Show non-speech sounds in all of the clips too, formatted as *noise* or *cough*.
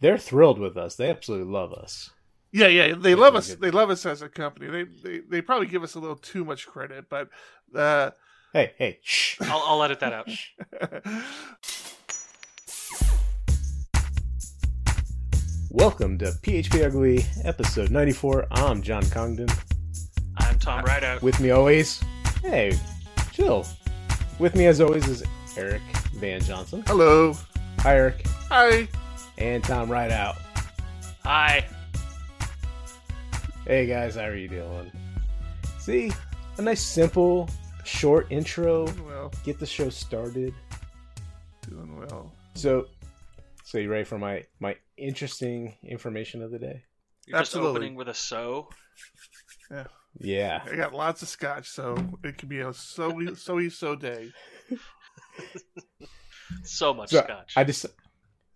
they're thrilled with us. They absolutely love us. Yeah, yeah, they love us. They love us as a company. They, they they probably give us a little too much credit, but uh, hey, hey, shh. *laughs* I'll, I'll edit that out. *laughs* Welcome to PHP Ugly, episode 94. I'm John Congdon. I'm Tom Rideout. With me always, hey, chill. With me as always is Eric Van Johnson. Hello. Hi, Eric. Hi. And Tom Rideout. Hi. Hey guys, how are you doing? See, a nice simple, short intro. Doing well. Get the show started. Doing well. So, so you ready for my my interesting information of the day? You're Absolutely. just opening with a so. Yeah. Yeah. I got lots of scotch, so it could be a so so so day. *laughs* *laughs* So much So scotch. I just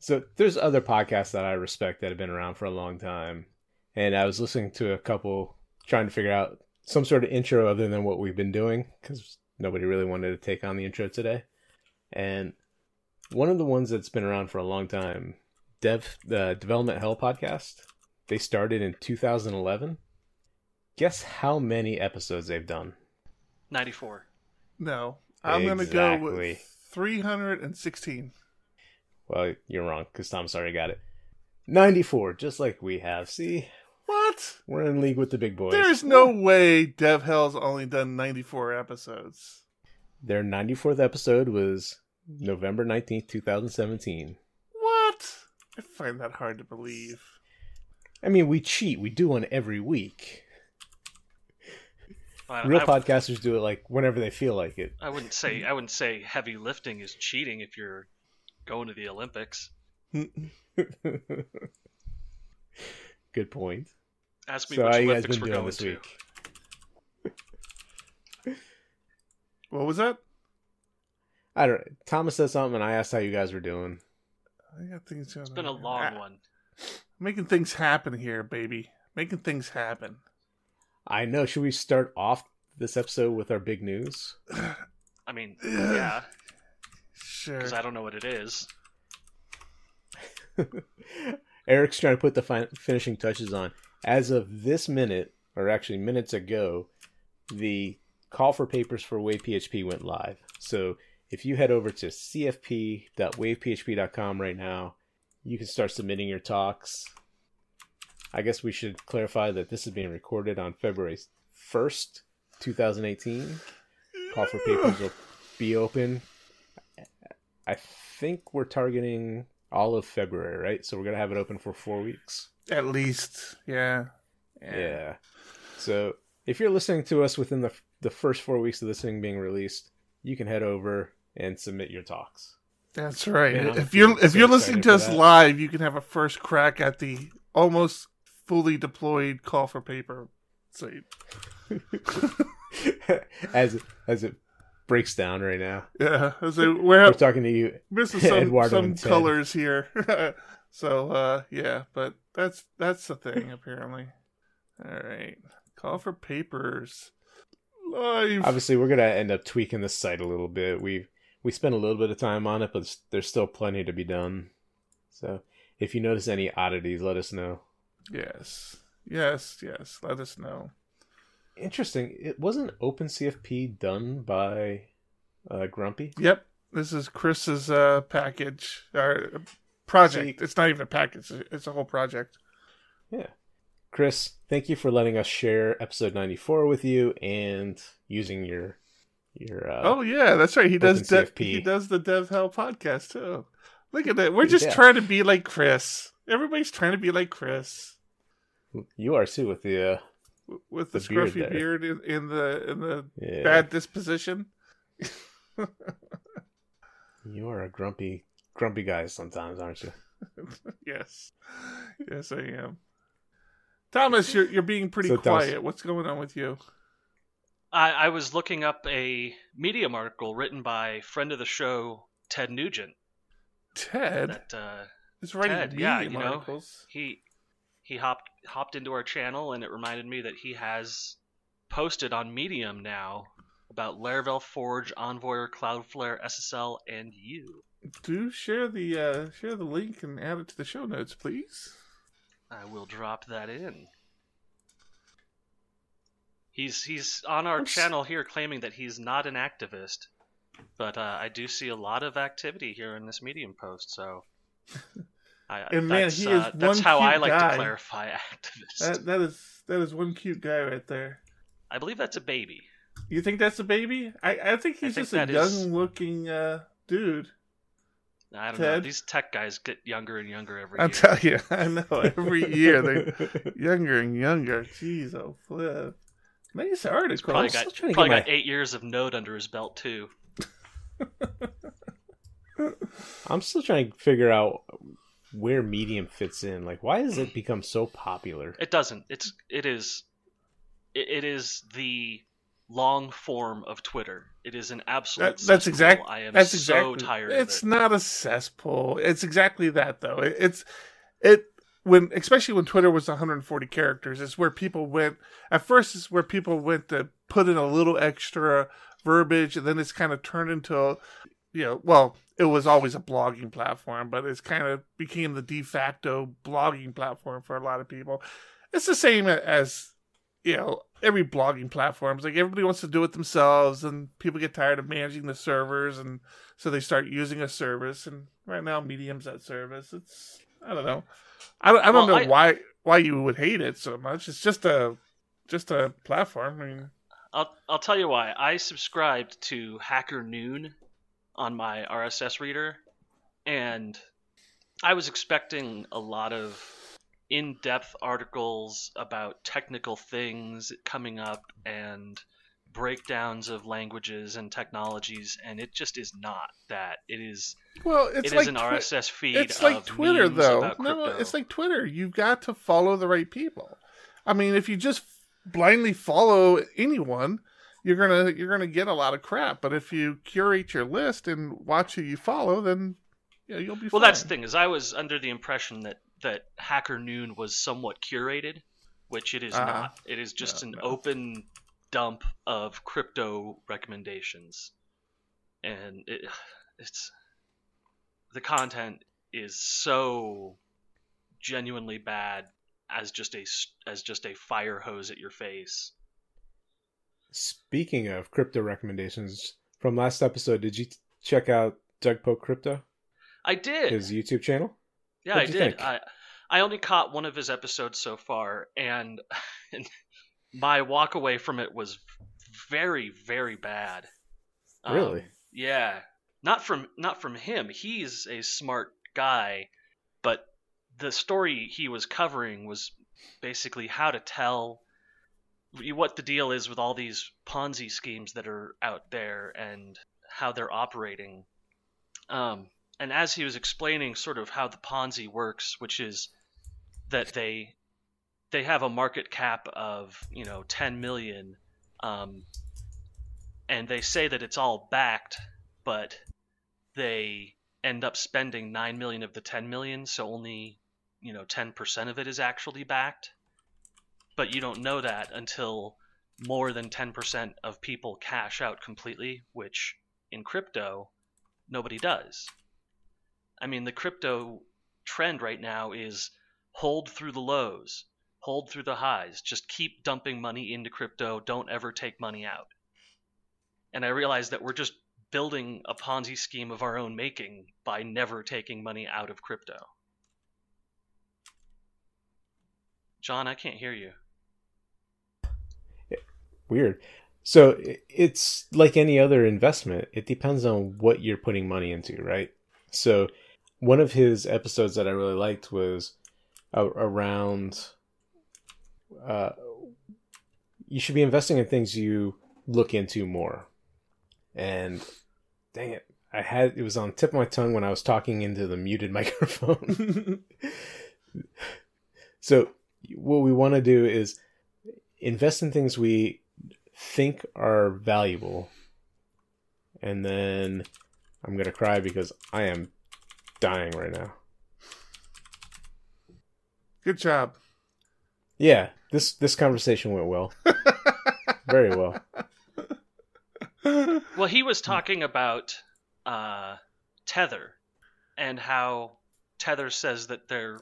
so there's other podcasts that I respect that have been around for a long time, and I was listening to a couple trying to figure out some sort of intro other than what we've been doing because nobody really wanted to take on the intro today, and one of the ones that's been around for a long time, Dev the Development Hell podcast, they started in 2011. Guess how many episodes they've done? 94. No, I'm gonna go with 316. Well, you're wrong because Tom's already got it. 94, just like we have. See, What? we're in league with the big boys. There's no way Dev Hell's only done 94 episodes. Their 94th episode was November 19th, 2017. What? I find that hard to believe. I mean, we cheat. We do one every week. I, Real I, podcasters do it like whenever they feel like it. I wouldn't say I wouldn't say heavy lifting is cheating if you're going to the Olympics. *laughs* Good point. Ask me So, which you guys Olympics been we're doing going this to. week? *laughs* What was that? I don't. Thomas said something, and I asked how you guys were doing. I got things going It's been a long Ah, one. Making things happen here, baby. Making things happen. I know. Should we start off this episode with our big news? I mean, *sighs* Yeah. Sure. because I don't know what it is. *laughs* Eric's trying to put the fin- finishing touches on. As of this minute, or actually minutes ago, the call for papers for Wave PHP went live. So if you head over to cfp.wavephp.com right now, you can start submitting your talks. I guess we should clarify that this is being recorded on February 1st, 2018. Call for papers *sighs* will be open. I think we're targeting all of February, right? So we're gonna have it open for four weeks. At least, yeah. Yeah. So if you're listening to us within the the first four weeks of this thing being released, you can head over and submit your talks. That's right. Man, if you're if so you're listening to us that. live, you can have a first crack at the almost fully deployed call for paper site. *laughs* as as it breaks down right now, Yeah, so we're, we're talking to you. *laughs* missing *laughs* some, Eduardo some colors here. *laughs* so uh, yeah, but that's that's the thing apparently. All right, call for papers live. Obviously, we're gonna end up tweaking this site a little bit. We we spent a little bit of time on it, but there's still plenty to be done. So if you notice any oddities, let us know. Yes, yes, yes. Let us know. Interesting. It wasn't OpenCFP done by uh, Grumpy. Yep, this is Chris's uh, package or project. It's not even a package; it's a whole project. Yeah. Chris, thank you for letting us share episode 94 with you and using your your uh, oh yeah, that's right. He does. De- he does the Dev Hell podcast too. Look at that. We're just Yeah. trying to be like Chris. Everybody's trying to be like Chris you are too with the uh, with the, The beard scruffy there. beard in, in the in the yeah. bad disposition. *laughs* You are a grumpy grumpy guy sometimes, aren't you? *laughs* yes, yes, I am. Thomas, you're you're being pretty So, Thomas- quiet. What's going on with you? I, I was looking up a Medium article written by friend of the show Ted Nugent. Ted That uh, is writing Ted, yeah, Medium you know. articles. he he hopped hopped into our channel and it reminded me that he has posted on Medium now about Laravel, Forge, Envoy, Cloudflare, SSL, and you. Do share the uh, share the link and add it to the show notes, please. I will drop that in. He's he's on our Oops. channel here claiming that he's not an activist, but uh, I do see a lot of activity here in this Medium post. So, *laughs* I, And man, that's, he is uh, that's one how I cute like guy. to clarify *laughs* activist. That that is that is one cute guy right there. I believe that's a baby. You think that's a baby? I, I think he's think just a that young is- looking uh, dude. I don't know. These tech guys get younger and younger every year. I year. tell you, *laughs* I know every year they're *laughs* younger and younger. Jeez, oh flip. Nice article. Probably still got trying to probably get got eight years of Node under his belt too. I'm still trying to figure out where Medium fits in. Like, why has it become so popular? It doesn't. It's it is it, it is the long form of Twitter. It is an absolute. That, that's exactly. exact. I am that's so tired It's of it. not a cesspool. It's exactly that though. It, it's it when especially when Twitter was 140 characters. It's where people went. At first, it's where people went to put in a little extra verbiage, and then it's kind of turned into, a, you know, well, it was always a blogging platform, but it's kind of became the de facto blogging platform for a lot of people. It's the same as you know every blogging platform. It's like everybody wants to do it themselves, and people get tired of managing the servers, and so they start using a service. And right now, Medium's that service. It's I don't know. I don't, I don't Well, know I- why why you would hate it so much. It's just a just a platform. I mean, I'll I'll tell you why. I subscribed to Hacker Noon on my RSS reader, and I was expecting a lot of in-depth articles about technical things coming up and breakdowns of languages and technologies, and it just is not that. It is well, it's it is like an Twi- RSS feed. It's like Twitter, though. No, it's like Twitter. You've got to follow the right people. I mean, if you just blindly follow anyone, you're gonna you're gonna get a lot of crap. But if you curate your list and watch who you follow, then yeah, you'll be. Well, fine. that's the thing is I was under the impression that that Hacker Noon was somewhat curated, which it is Ah. not. It is just No, an no. open dump of crypto recommendations, and it, *sighs* it's the content is so genuinely bad as just a as just a fire hose at your face. Speaking of crypto recommendations from last episode, did you t- check out Doug Polk Crypto, I did. his YouTube channel? Yeah, What'd I did. think? I I only caught one of his episodes so far, and, *laughs* and my walk away from it was very, very bad. Um, Really? yeah. Not from not from him. He's a smart guy, but the story he was covering was basically how to tell what the deal is with all these Ponzi schemes that are out there and how they're operating. Um, and as he was explaining sort of how the Ponzi works, which is that they they have a market cap of you know 10 million, um, and they say that it's all backed, but they end up spending 9 million of the 10 million, so only you know 10% of it is actually backed. But you don't know that until more than 10% of people cash out completely, which in crypto nobody does. I mean, the crypto trend right now is hold through the lows, hold through the highs, just keep dumping money into crypto, don't ever take money out. And I realize that we're just building a Ponzi scheme of our own making by never taking money out of crypto. John, I can't hear you. Weird. So it's like any other investment. It depends on what you're putting money into, right? So one of his episodes that I really liked was around uh, you should be investing in things you look into more. And dang it, I had it was on tip of my tongue when I was talking into the muted *laughs* microphone. so what we want to do is invest in things we think are valuable and then i'm gonna cry because i am dying right now Good job. yeah this this conversation went well *laughs* very well Well, he was talking about uh, Tether and how Tether says that their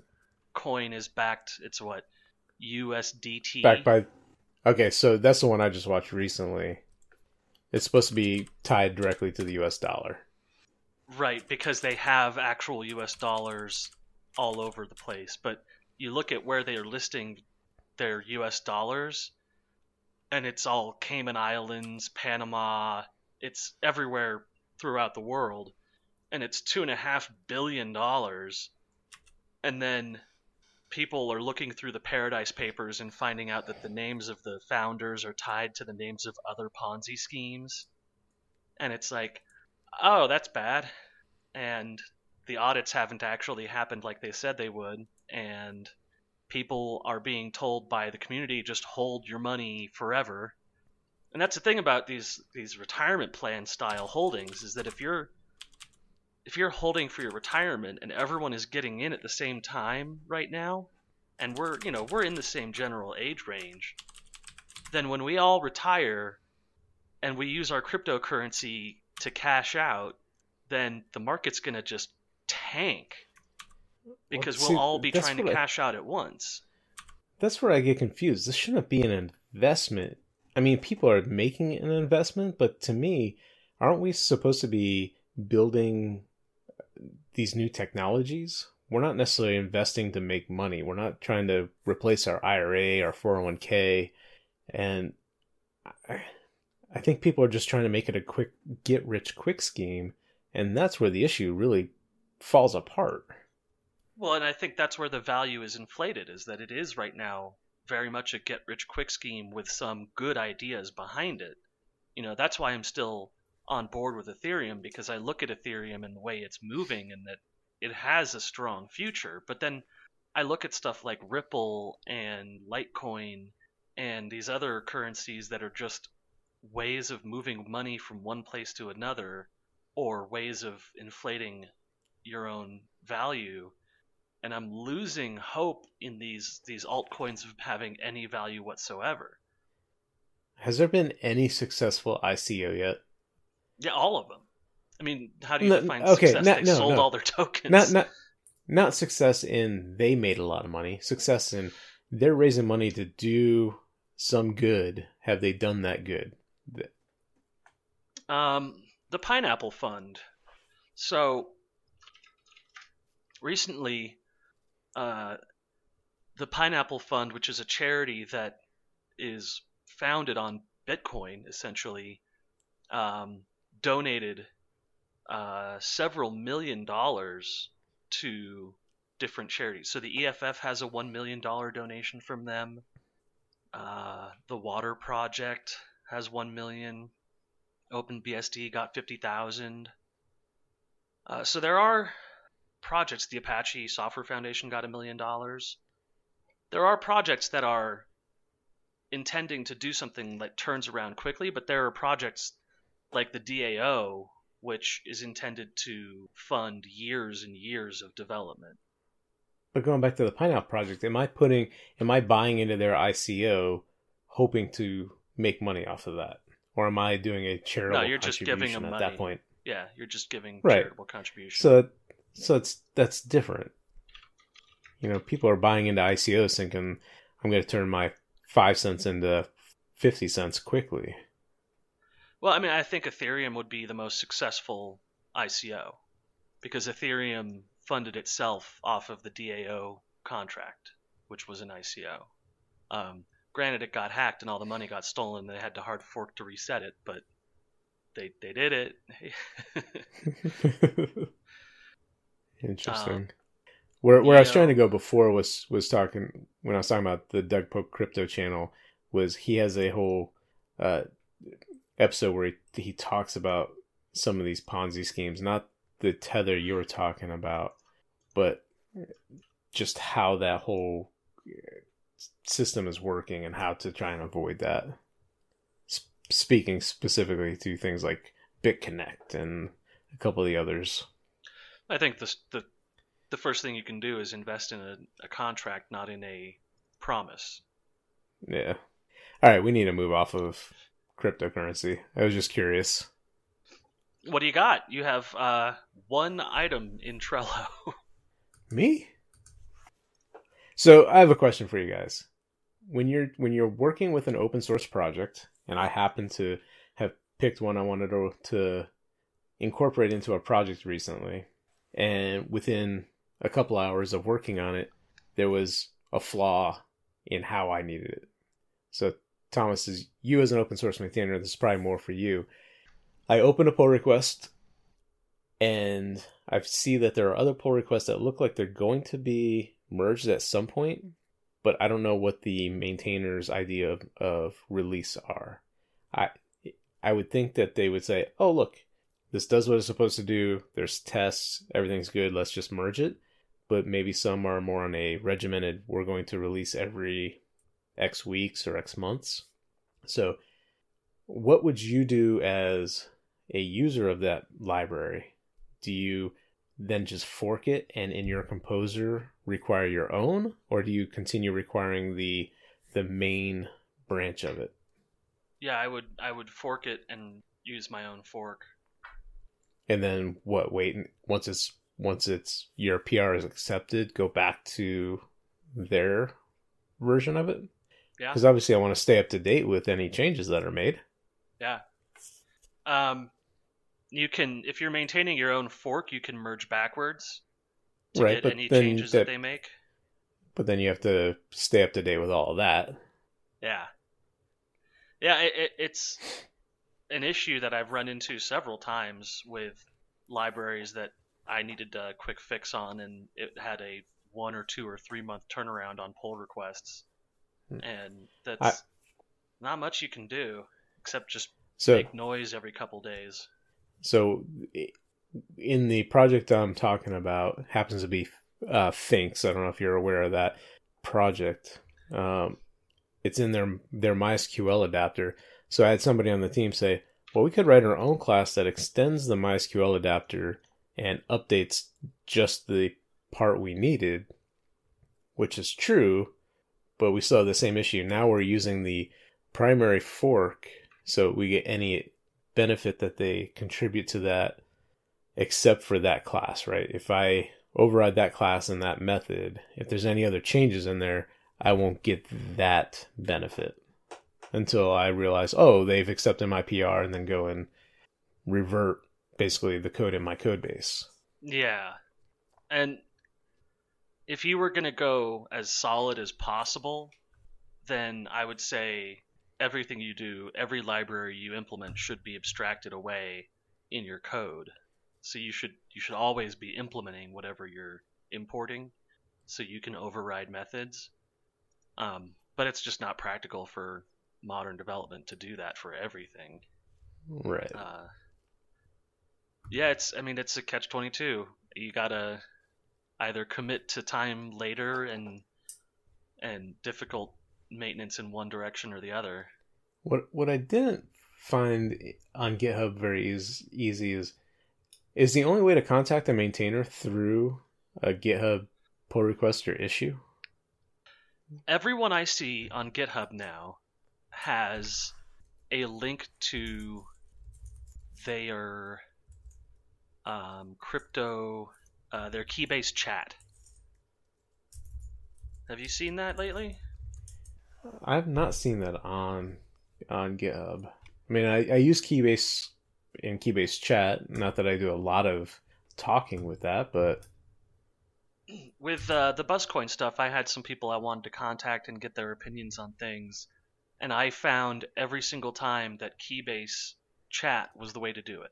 coin is backed. It's what USDT. Backed by. Okay, so that's the one I just watched recently. It's supposed to be tied directly to the U.S. dollar. Right, because they have actual U.S. dollars all over the place. But you look at where they are listing their U.S. dollars, and it's all Cayman Islands, Panama. It's everywhere throughout the world, and it's two and a half billion dollars. And then people are looking through the Paradise Papers and finding out that the names of the founders are tied to the names of other Ponzi schemes. And it's like, oh, that's bad. And the audits haven't actually happened like they said they would. And people are being told by the community just hold your money forever. And that's the thing about these these retirement plan style holdings is that if you're if you're holding for your retirement and everyone is getting in at the same time right now, and we're you know we're in the same general age range, then when we all retire and we use our cryptocurrency to cash out, then the market's gonna just tank because Well, we'll all be trying to I- cash out at once. That's where I get confused. This shouldn't be an investment. I mean, people are making an investment, but to me, aren't we supposed to be building these new technologies? We're not necessarily investing to make money. We're not trying to replace our IRA, our 401k. And I, I think people are just trying to make it a quick get rich quick scheme. And that's where the issue really falls apart. Well, and I think that's where the value is inflated, is that it is right now very much a get rich quick scheme with some good ideas behind it. You know, that's why I'm still on board with Ethereum because I look at Ethereum and the way it's moving and that it has a strong future. But then I look at stuff like Ripple and Litecoin and these other currencies that are just ways of moving money from one place to another or ways of inflating your own value and I'm losing hope in these these altcoins of having any value whatsoever. Has there been any successful ICO yet? Yeah, all of them. I mean, how do you No, define okay, success? no- they no, sold no. all their tokens. not not not success in they made a lot of money success in they're raising money to do some good have they done that good Um, the Pineapple Fund. So recently, uh, the Pineapple Fund, which is a charity that is founded on Bitcoin, essentially, um, donated uh, several million dollars to different charities. So the EFF has a one million dollar donation from them. Uh, the Water Project has one million. OpenBSD got 50,000. Uh, so there are projects. The Apache Software Foundation got a million dollars. There are projects that are intending to do something that turns around quickly, but there are projects like the DAO, which is intended to fund years and years of development. but going back to the pineapple project am i putting am i buying into their ico hoping to make money off of that or am i doing a charitable you're just giving them at money. that point Yeah, you're just giving Right. charitable contribution. so so it's that's different you know people are buying into icos thinking i'm going to turn my five cents into 50 cents quickly Well, I mean, I think Ethereum would be the most successful ICO because Ethereum funded itself off of the DAO contract, which was an ICO. Um, granted, it got hacked and all the money got stolen. They had to hard fork to reset it, but they they did it. *laughs* Interesting. Um, where where I was trying to go before was was talking when I was talking about the Doug Polk crypto channel was he has a whole uh, episode where he he talks about some of these Ponzi schemes, not the tether you were talking about, but just how that whole uh, system is working and how to try and avoid that. S- speaking specifically to things like BitConnect and a couple of the others. I think the the the first thing you can do is invest in a, a contract, not in a promise. Yeah. All right, we need to move off of cryptocurrency. I was just curious. What do you got? You have uh, one item in Trello. *laughs* Me? So I have a question for you guys. When you're when you're working with an open source project, and I happen to have picked one I wanted to, to incorporate into a project recently, and within a couple hours of working on it, there was a flaw in how I needed it. So Thomas, is you as an open source maintainer, this is probably more for you. I open a pull request and I see that there are other pull requests that look like they're going to be merged at some point, but I don't know what the maintainer's idea of, of release are. I I would think that they would say, "Oh, look, this does what it's supposed to do. There's tests, everything's good. Let's just merge it." But maybe some are more on a regimented. We're going to release every X weeks or X months. So, what would you do as a user of that library? Do you then just fork it and in your composer require your own or do you continue requiring the the main branch of it yeah i would i would fork it and use my own fork and then what wait once it's once it's your pr is accepted go back to their version of it yeah because obviously i want to stay up to date with any changes that are made yeah um you can if you're maintaining your own fork, you can merge backwards to right, get any changes that, that they make. But then you have to stay up to date with all of that. Yeah, yeah, it, it, it's an issue that I've run into several times with libraries that I needed a quick fix on, and it had a one or two or three month turnaround on pull requests. And that's I, not much you can do except just so, make noise every couple days. So, in the project I'm talking about, happens to be uh, Phinx. I don't know if you're aware of that project. Um, it's in their their MySQL adapter. So I had somebody on the team say, "Well, we could write our own class that extends the MySQL adapter and updates just the part we needed," which is true, but we still have the same issue. Now we're using the primary fork, so we get any benefit that they contribute to that except for that class, right? If I override that class and that method, if there's any other changes in there, I won't get that benefit until I realize, oh, they've accepted my PR and then go and revert basically the code in my code base. Yeah. And if you were going to go as solid as possible, then I would say everything you do, every library you implement should be abstracted away in your code. So you should you should always be implementing whatever you're importing, so you can override methods. Um, but it's just not practical for modern development to do that for everything. Right. Uh, yeah, it's I mean it's a catch twenty two. You gotta either commit to time later and and difficult maintenance in one direction or the other. What what I didn't find on GitHub very easy, easy is is the only way to contact a maintainer through a GitHub pull request or issue. Everyone I see on GitHub now has a link to their um, crypto, uh, their Keybase chat. Have you seen that lately? I've not seen that on on GitHub. I mean, I, I use Keybase in Keybase Chat. Not that I do a lot of talking with that, but with uh, the Buzzcoin stuff, I had some people I wanted to contact and get their opinions on things, and I found every single time that Keybase Chat was the way to do it.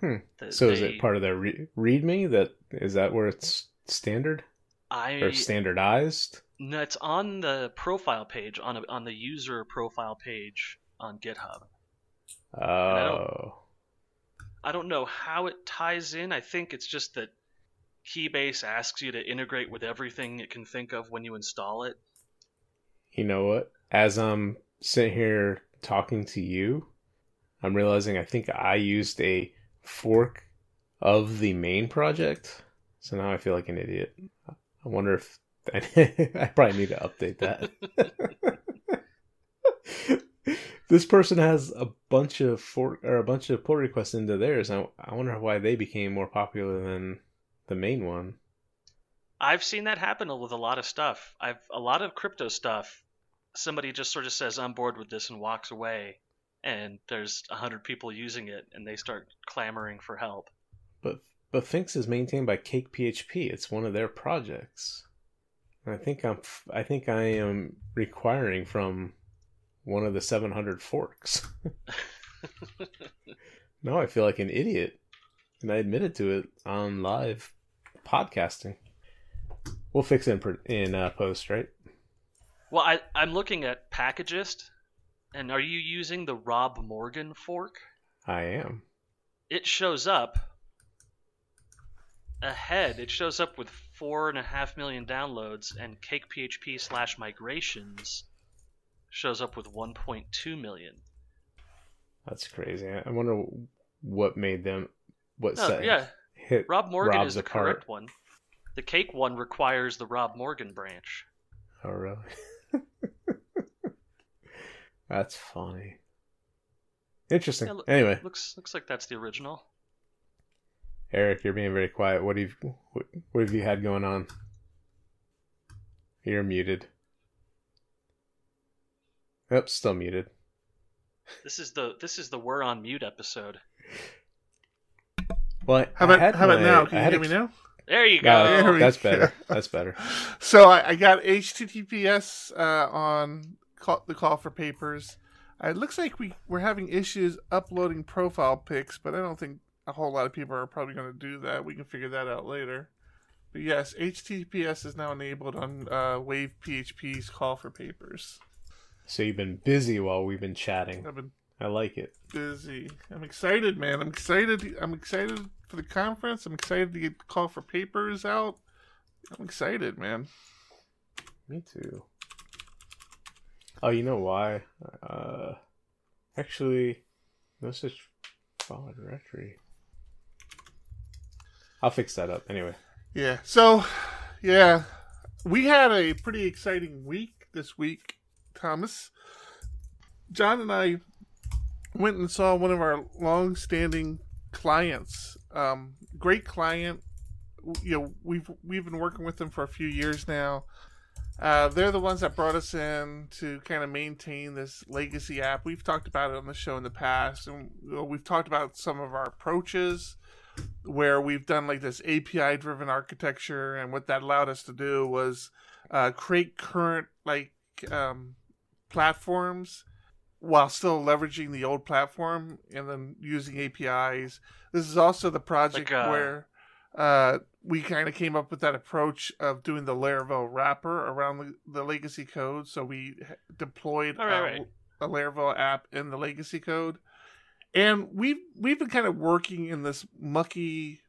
Hmm. The, so they, is it part of their re- README? That is that where it's standard? I or standardized? No, it's on the profile page on a, on the user profile page on GitHub. Oh. I don't, I don't know how it ties in. I think it's just that Keybase asks you to integrate with everything it can think of when you install it. You know what? As I'm sitting here talking to you, I'm realizing I think I used a fork of the main project. So now I feel like an idiot. I wonder if *laughs* I probably need to update that. *laughs* this person has a bunch of fork or a bunch of pull requests into theirs. I, I wonder why they became more popular than the main one. I've seen that happen with a lot of stuff. I've a lot of crypto stuff. Somebody just sort of says I'm bored with this and walks away, and there's a hundred people using it, and they start clamoring for help. But but Phinx is maintained by Cake PHP. It's one of their projects. I think I'm I think I am requiring from one of the 700 forks. *laughs* now I feel like an idiot, and I admitted to it on live podcasting. We'll fix it in, in uh, post, right? Well, I, I'm looking at Packagist, and are you using the Rob Morgan fork? I am. It shows up ahead. It shows up with four and a half million downloads, and Cake PHP slash migrations shows up with 1.2 million. That's crazy. I wonder what made them what no, set yeah. hit Rob Morgan Rob's is the apart. correct one. The cake one requires the Rob Morgan branch. Oh really? *laughs* That's funny. Interesting. Yeah, look- anyway, Looks looks like that's the original. Eric, you're being very quiet. What have what, what have you had going on? You're muted. Yep, still muted. This is the this is the we're on mute episode. Well, How about had how about my- now? I Can you had hear me now? There you No, go. There we that's go. better. That's better. *laughs* So I, I got HTTPS uh, on call, the call for papers. Uh, it looks like we we're having issues uploading profile pics, but I don't think a whole lot of people are probably going to do that. We can figure that out later. But yes, HTTPS is now enabled on uh, Wave PHP's call for papers. So you've been busy while we've been chatting. I've been I like it. busy. I'm excited, man. I'm excited. I'm excited for the conference. I'm excited to get the call for papers out. I'm excited, man. Me too. Oh, you know why? Uh, actually, no such file directory. I'll fix that up anyway. Yeah. So, yeah, we had a pretty exciting week this week, Thomas. John and I went and saw one of our long-standing clients. Um, great client. You know, we've we've been working with them for a few years now. Uh, they're the ones that brought us in to kind of maintain this legacy app. We've talked about it on the show in the past, and we've talked about some of our approaches where we've done like this API driven architecture, and what that allowed us to do was uh, create current like um, platforms while still leveraging the old platform and then using APIs. This is also the project Like, uh, where uh, we kind of came up with that approach of doing the Laravel wrapper around the, the legacy code. So we deployed right, uh, right. a Laravel app in the legacy code, and we've we've been kind of working in this mucky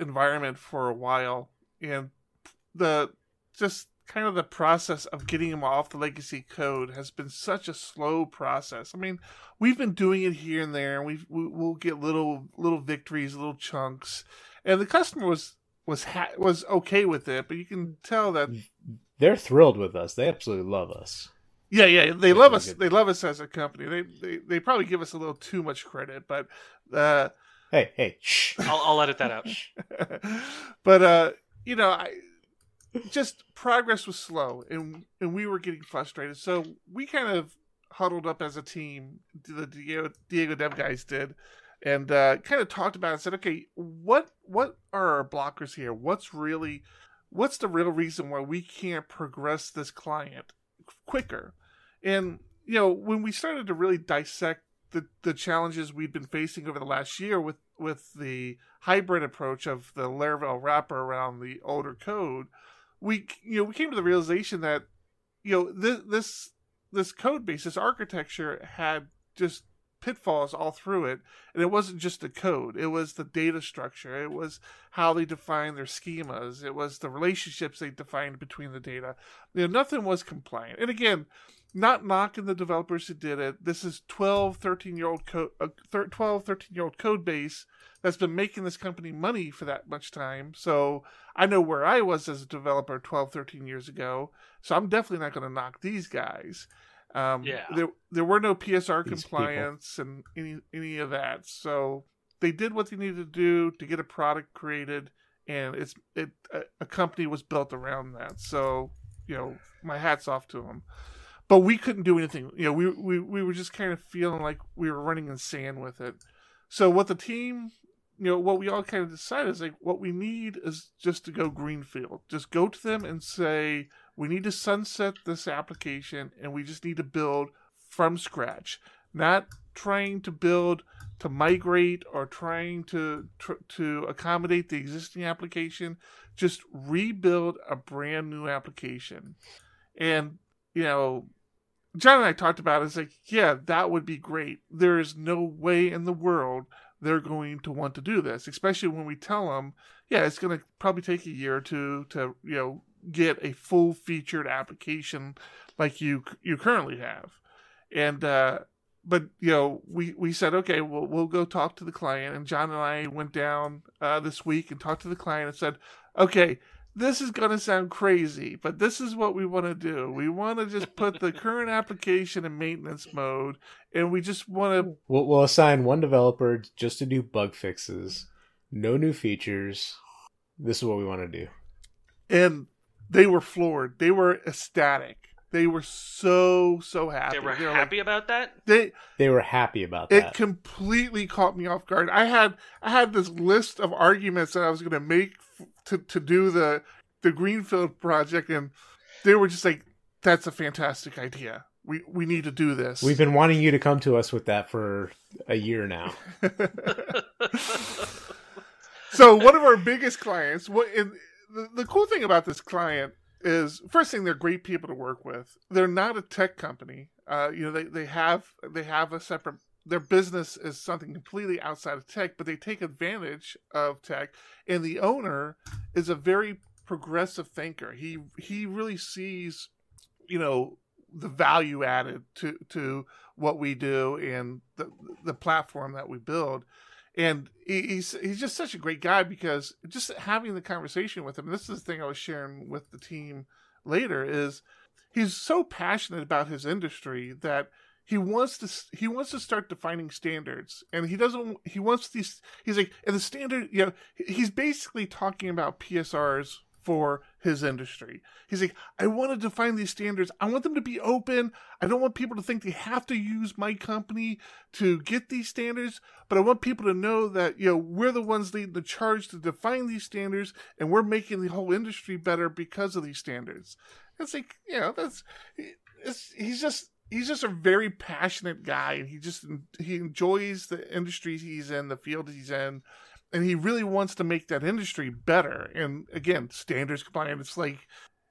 environment for a while, and the just kind of the process of getting them off the legacy code has been such a slow process. I mean, we've been doing it here and there, and we've, we we'll get little little victories, little chunks, and the customer was was ha- was okay with it, but you can tell that They're thrilled with us. They absolutely love us. yeah, yeah, they That's love us. good. They love us as a company. They, they they probably give us a little too much credit, but uh, Hey, hey, shh. I'll, I'll edit that out. *laughs* but uh, you know, I just progress was slow, and and we were getting frustrated. So we kind of huddled up as a team. The Diego, Diego Dev guys did, and uh, kind of talked about it. Said, okay, what what are our blockers here? What's really what's the real reason why we can't progress this client quicker? And you know, when we started to really dissect the the challenges we've been facing over the last year with with the hybrid approach of the Laravel wrapper around the older code, we you know we came to the realization that you know this this this code base, this architecture had just pitfalls all through it, and it wasn't just the code; it was the data structure, it was how they defined their schemas, it was the relationships they defined between the data. You know, nothing was compliant. And again, not knocking the developers who did it. This is 12, 13 year old code, uh, thir- 12, 13 year old code base that's been making this company money for that much time. So I know where I was as a developer 12, 13 years ago. So I'm definitely not going to knock these guys. Um, Yeah. There there were no PSR These compliance and any any of that. So they did what they needed to do to get a product created, and it's it a, a company was built around that. So you know, my hats off to them. But we couldn't do anything. You know, we we we were just kind of feeling like we were running in sand with it. So what the team you know what we all kind of decided is like what we need is just to go greenfield just go to them and say we need to sunset this application and we just need to build from scratch. Not trying to build to migrate or trying to tr- to accommodate the existing application. Just rebuild a brand new application. And you know john and i talked about it, it's like yeah that would be great. There is no way in the world they're going to want to do this, especially when we tell them, yeah, it's going to probably take a year or two to, you know, get a full featured application like you you currently have. And uh but you know, we we said okay, we'll we'll go talk to the client and John and I went down uh this week and talked to the client and said, "Okay, this is going to sound crazy, but this is what we want to do. We want to just put the *laughs* current application in maintenance mode, and we just want to We'll, we'll assign one developer just to do bug fixes, no new features. This is what we want to do. and they were floored. They were ecstatic. They were so so happy. They were They're happy Like, about that. they They were happy about that. it completely caught me off guard. I had I had this list of arguments that I was going to make f- to to do the the Greenfield project, and they were just like, "That's a fantastic idea. We we need to do this." We've been wanting you to come to us with that for a year now. *laughs* so one of our biggest clients what and the, the cool thing about this client is first thing they're great people to work with. They're not a tech company. Uh, you know they, they have they have a separate their business is something completely outside of tech but they take advantage of tech. And the owner is a very progressive thinker. He he really sees you know the value added to to what we do and the the platform that we build and he's he's just such a great guy because just having the conversation with him this is the thing i was sharing with the team later is he's so passionate about his industry that he wants to he wants to start defining standards. And he doesn't he wants these he's like and the standard you know he's basically talking about psrs for his industry. He's like i want to define these standards. I want them to be open. I don't want people to think they have to use my company to get these standards but i want people to know that you know we're the ones leading the charge to define these standards and we're making the whole industry better because of these standards. It's like you know that's he's just he's just a very passionate guy and he just he enjoys the industry he's in the field he's in and he really wants to make that industry better and again standards compliant it's like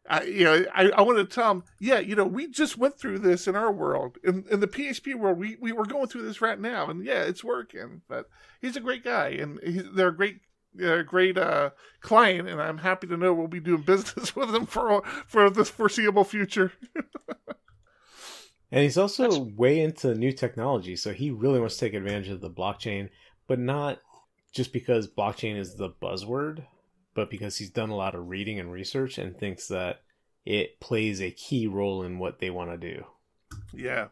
I, you know, I, I want to tell him, yeah, you know, we just went through this in our world, in, in the PHP world, we, we were going through this right now, and yeah, it's working. But he's a great guy, and he's, they're a great, they're a great uh, client, and I'm happy to know we'll be doing *laughs* business with them for for the foreseeable future. *laughs* And he's also That's- way into new technology, so he really wants to take advantage of the blockchain, but not just because blockchain is the buzzword, but because he's done a lot of reading and research and thinks that it plays a key role in what they want to do. Yeah,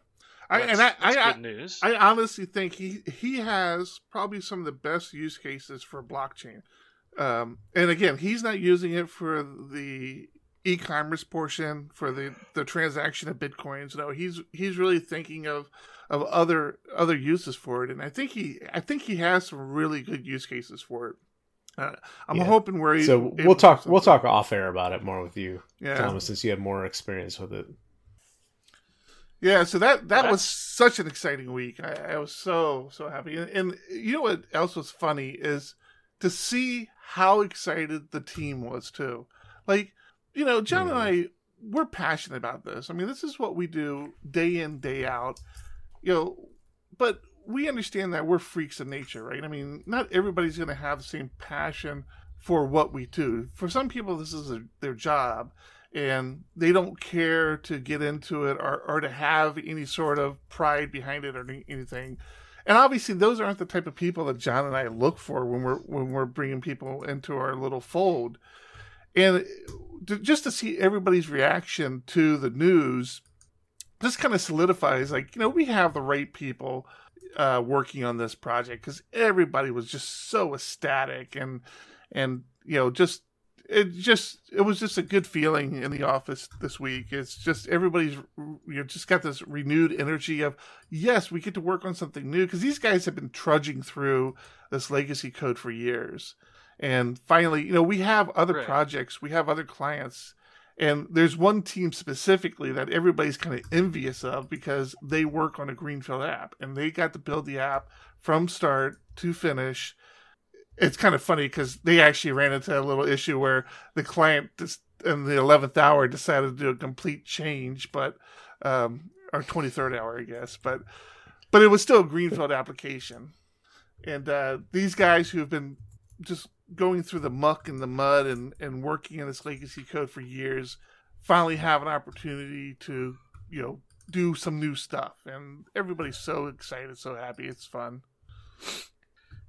I, That's, and I, that's I, good news. I honestly think he he has probably some of the best use cases for blockchain. Um, and again, he's not using it for the e-commerce portion for the, the transaction of bitcoins. No, he's he's really thinking of of other other uses for it, and I think he I think he has some really good use cases for it. Uh, I'm Yeah. hoping where he's So we'll talk we'll talk off air about it more with you, Yeah, Thomas, since you have more experience with it. Yeah, so that that Well, was such an exciting week. I, I was so so happy, and, and you know what else was funny is to see how excited the team was too. Like you know, John and mm-hmm. I we're passionate about this. I mean, this is what we do day in day out. You know, but we understand that we're freaks of nature, right? I mean, not everybody's going to have the same passion for what we do. For some people, this is a, their job and they don't care to get into it or, or to have any sort of pride behind it or anything. And obviously, those aren't the type of people that John and I look for when we're when we're bringing people into our little fold. And to, just to see everybody's reaction to the news, just kind of solidifies like you know we have the right people uh, working on this project because everybody was just so ecstatic and and you know just it just it was just a good feeling in the office this week. It's just everybody's you know just got this renewed energy of yes, we get to work on something new because these guys have been trudging through this legacy code for years, and finally, you know, we have other right. projects, we have other clients. And there's one team specifically that everybody's kind of envious of because they work on a Greenfield app and they got to build the app from start to finish it's kind of funny because they actually ran into a little issue where the client just in the 11th hour decided to do a complete change but um or 23rd hour i guess but but it was still a greenfield application and uh these guys who have been just going through the muck and the mud and and working in this legacy code for years finally have an opportunity to you know do some new stuff. And everybody's so excited so happy. It's fun.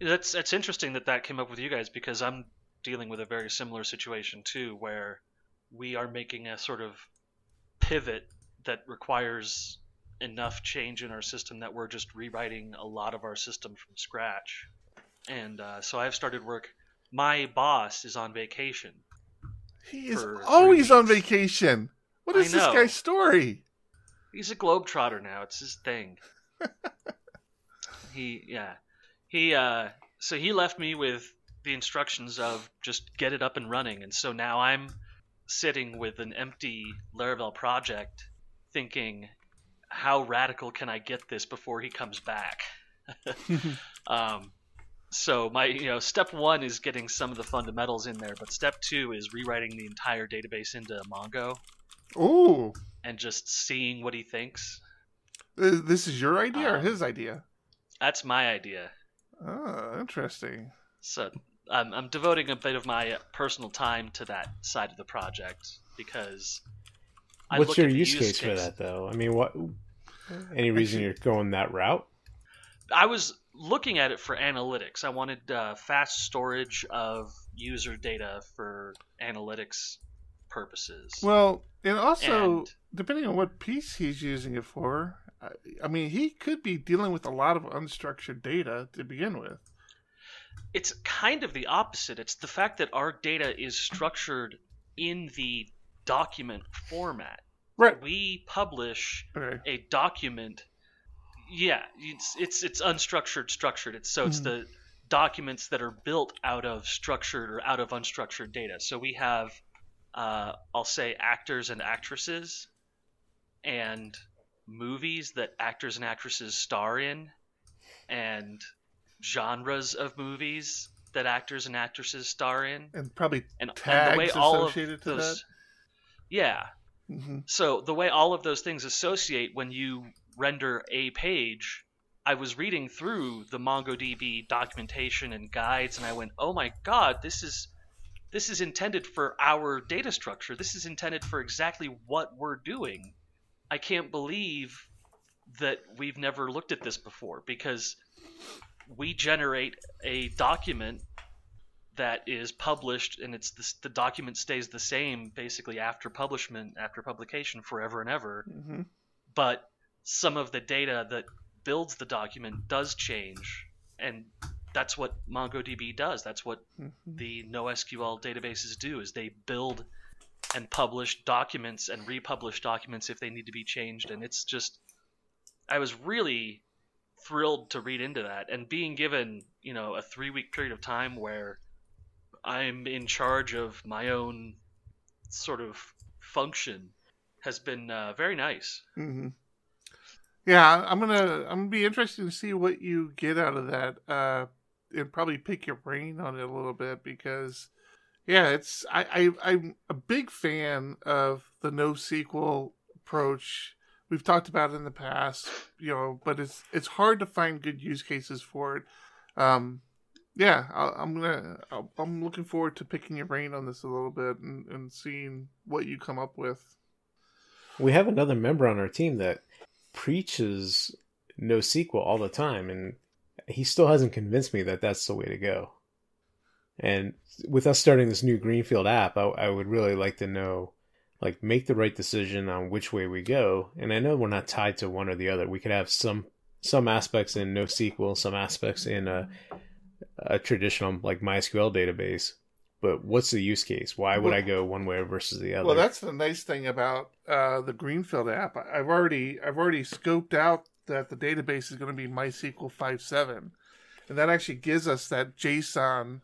That's that's interesting that that came up with you guys because I'm dealing with a very similar situation too, where we are making a sort of pivot that requires enough change in our system that we're just rewriting a lot of our system from scratch. And uh, so I've started work. My boss is on vacation. He is always on vacation. What is this guy's story? He's a globetrotter now. It's his thing. *laughs* he, yeah he uh, so he left me with the instructions of just get it up and running, and so now I'm sitting with an empty Laravel project, thinking, how radical can I get this before he comes back? *laughs* *laughs* um, so my you know step one is getting some of the fundamentals in there, but step two is rewriting the entire database into Mongo. Ooh. And just seeing what he thinks. This is your idea um, or his idea? That's my idea. Oh, interesting. So I'm, I'm devoting a bit of my personal time to that side of the project because. I What's your use, case, case for that, though? I mean, what? Any reason you're going that route? I was looking at it for analytics. I wanted uh, fast storage of user data for analytics purposes. Well, and also and, depending on what piece he's using it for, I mean, he could be dealing with a lot of unstructured data to begin with. It's kind of the opposite. It's the fact that our data is structured in the document format. Right. We publish okay. a document. Yeah, it's it's it's unstructured structured. It's so it's mm-hmm. the documents that are built out of structured or out of unstructured data. So we have uh, I'll say actors and actresses and movies that actors and actresses star in and genres of movies that actors and actresses star in and probably and, tags and the way all associated of those, that. yeah mm-hmm. so the way all of those things associate when you render a page i was reading through the mongodb documentation and guides and i went oh my god this is this is intended for our data structure. This is intended for exactly what we're doing. I can't believe that we've never looked at this before because we generate a document that is published and it's the, the document stays the same basically after publishment after publication forever and ever. Mm-hmm. but some of the data that builds the document does change and that's what mongodb does that's what mm-hmm. the nosql databases do is they build and publish documents and republish documents if they need to be changed. And it's just, I was really thrilled to read into that and being given, you know, a three week period of time where I'm in charge of my own sort of function has been uh, very nice. Mm-hmm. Yeah, I'm gonna I'm gonna be interested to see what you get out of that, uh, and probably pick your brain on it a little bit because yeah, it's I, I I'm a big fan of the NoSQL approach. We've talked about it in the past, you know, but it's it's hard to find good use cases for it. Um, yeah, I, am gonna i am looking forward to picking your brain on this a little bit and, and seeing what you come up with. We have another member on our team that preaches NoSQL all the time, and he still hasn't convinced me that that's the way to go. And with us starting this new Greenfield app, I, I would really like to know, like make the right decision on which way we go. And I know we're not tied to one or the other. We could have some some aspects in NoSQL, some aspects in a, a traditional like MySQL database. But what's the use case? Why would Well- I go one way versus the other? Well, that's the nice thing about uh, the Greenfield app. I've already I've already scoped out that the database is going to be MySQL 5.7, and that actually gives us that JSON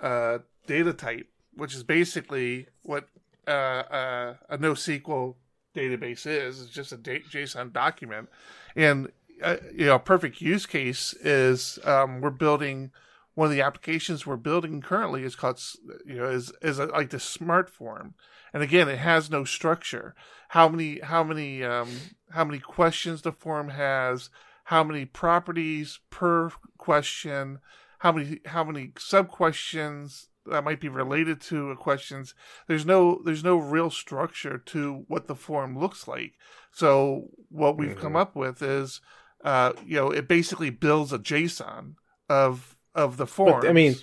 uh, data type, which is basically what uh, uh, a NoSQL database is. It's just a da- JSON document, and uh, you know, a perfect use case is um, we're building one of the applications we're building currently is called you know is is a, like the smart form. And again it has no structure. How many how many um how many questions the form has how many properties per question how many how many sub questions that might be related to a questions. There's no there's no real structure to what the form looks like. So what we've come Mhm. up with is uh you know it basically builds a json of of the form But, I mean,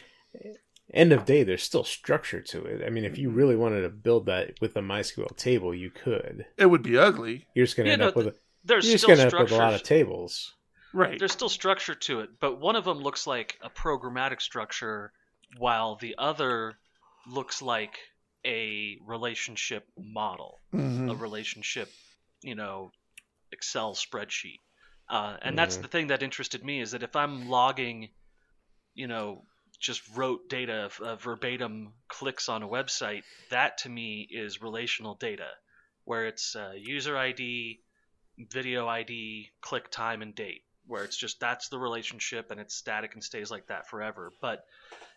end of day, there's still structure to it. I mean, if you Mm-hmm. really wanted to build that with a MySQL table, you could. it would be ugly You're just going to end no, up with a, There's you're just going to end up with a lot of tables. right There's still structure to it, but one of them looks like a programmatic structure, while the other looks like a relationship model, Mhm. a relationship, you know, Excel spreadsheet. Uh, and that's Mhm. the thing that interested me is that if I'm logging, you know, just wrote data, uh, verbatim clicks on a website, that to me is relational data, where it's uh, user ID, video ID, click time, and date, where it's just that's the relationship and it's static and stays like that forever. But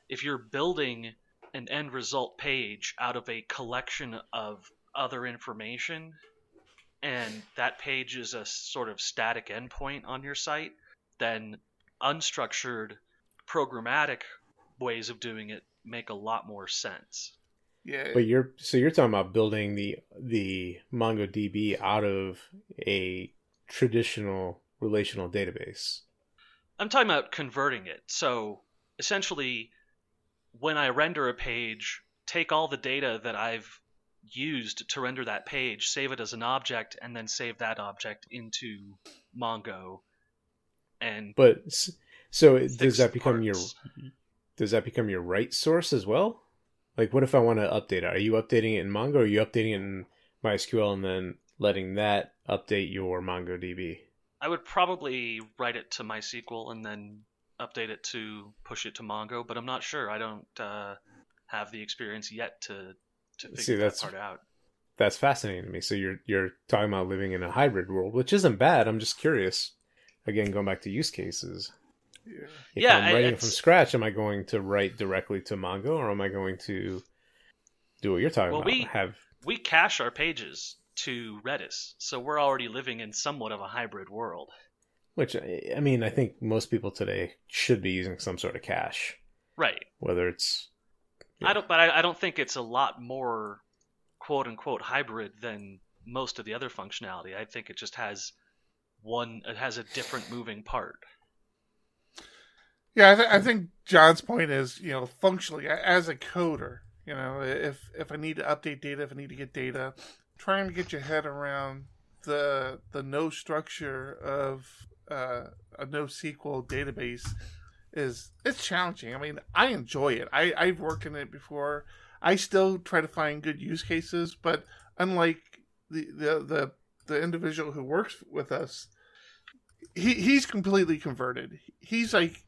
if you're building an end result page out of a collection of other information, and that page is a sort of static endpoint on your site, then unstructured programmatic ways of doing it make a lot more sense. yeah But you're so you're talking about building the the MongoDB out of a traditional relational database. I'm talking about converting it. So essentially, when I render a page, take all the data that I've used to render that page, save it as an object, and then save that object into Mongo. And But s- so does that become your parts. does that become your write source as well? Like, what if I want to update it? Are you updating it in Mongo? Or are you updating it in MySQL and then letting that update your MongoDB? I would probably write it to MySQL and then update it to push it to Mongo, but I'm not sure. I don't uh, have the experience yet to to figure See, that that's- part out. That's fascinating to me. So you're you're talking about living in a hybrid world, which isn't bad. I'm just curious. Again, going back to use cases. Yeah. If Yeah, I'm I- writing from scratch, am I going to write directly to Mongo, or am I going to do what you're talking Well, about? we- Have We cache our pages to Redis, so we're already living in somewhat of a hybrid world. which I I mean, I think most people today should be using some sort of cache, Right. whether it's Yeah. I don't, but I, I don't think it's a lot more quote unquote hybrid than most of the other functionality. I think it just has one. It has a different moving part. Yeah, I, th- I think John's point is, you know, functionally as a coder, you know, if if I need to update data, if I need to get data, trying to get your head around the the no structure of uh, a NoSQL database is it's challenging. I mean, I enjoy it. I I've worked in it before. I still try to find good use cases, but unlike the the the, the individual who works with us, he he's completely converted. He's like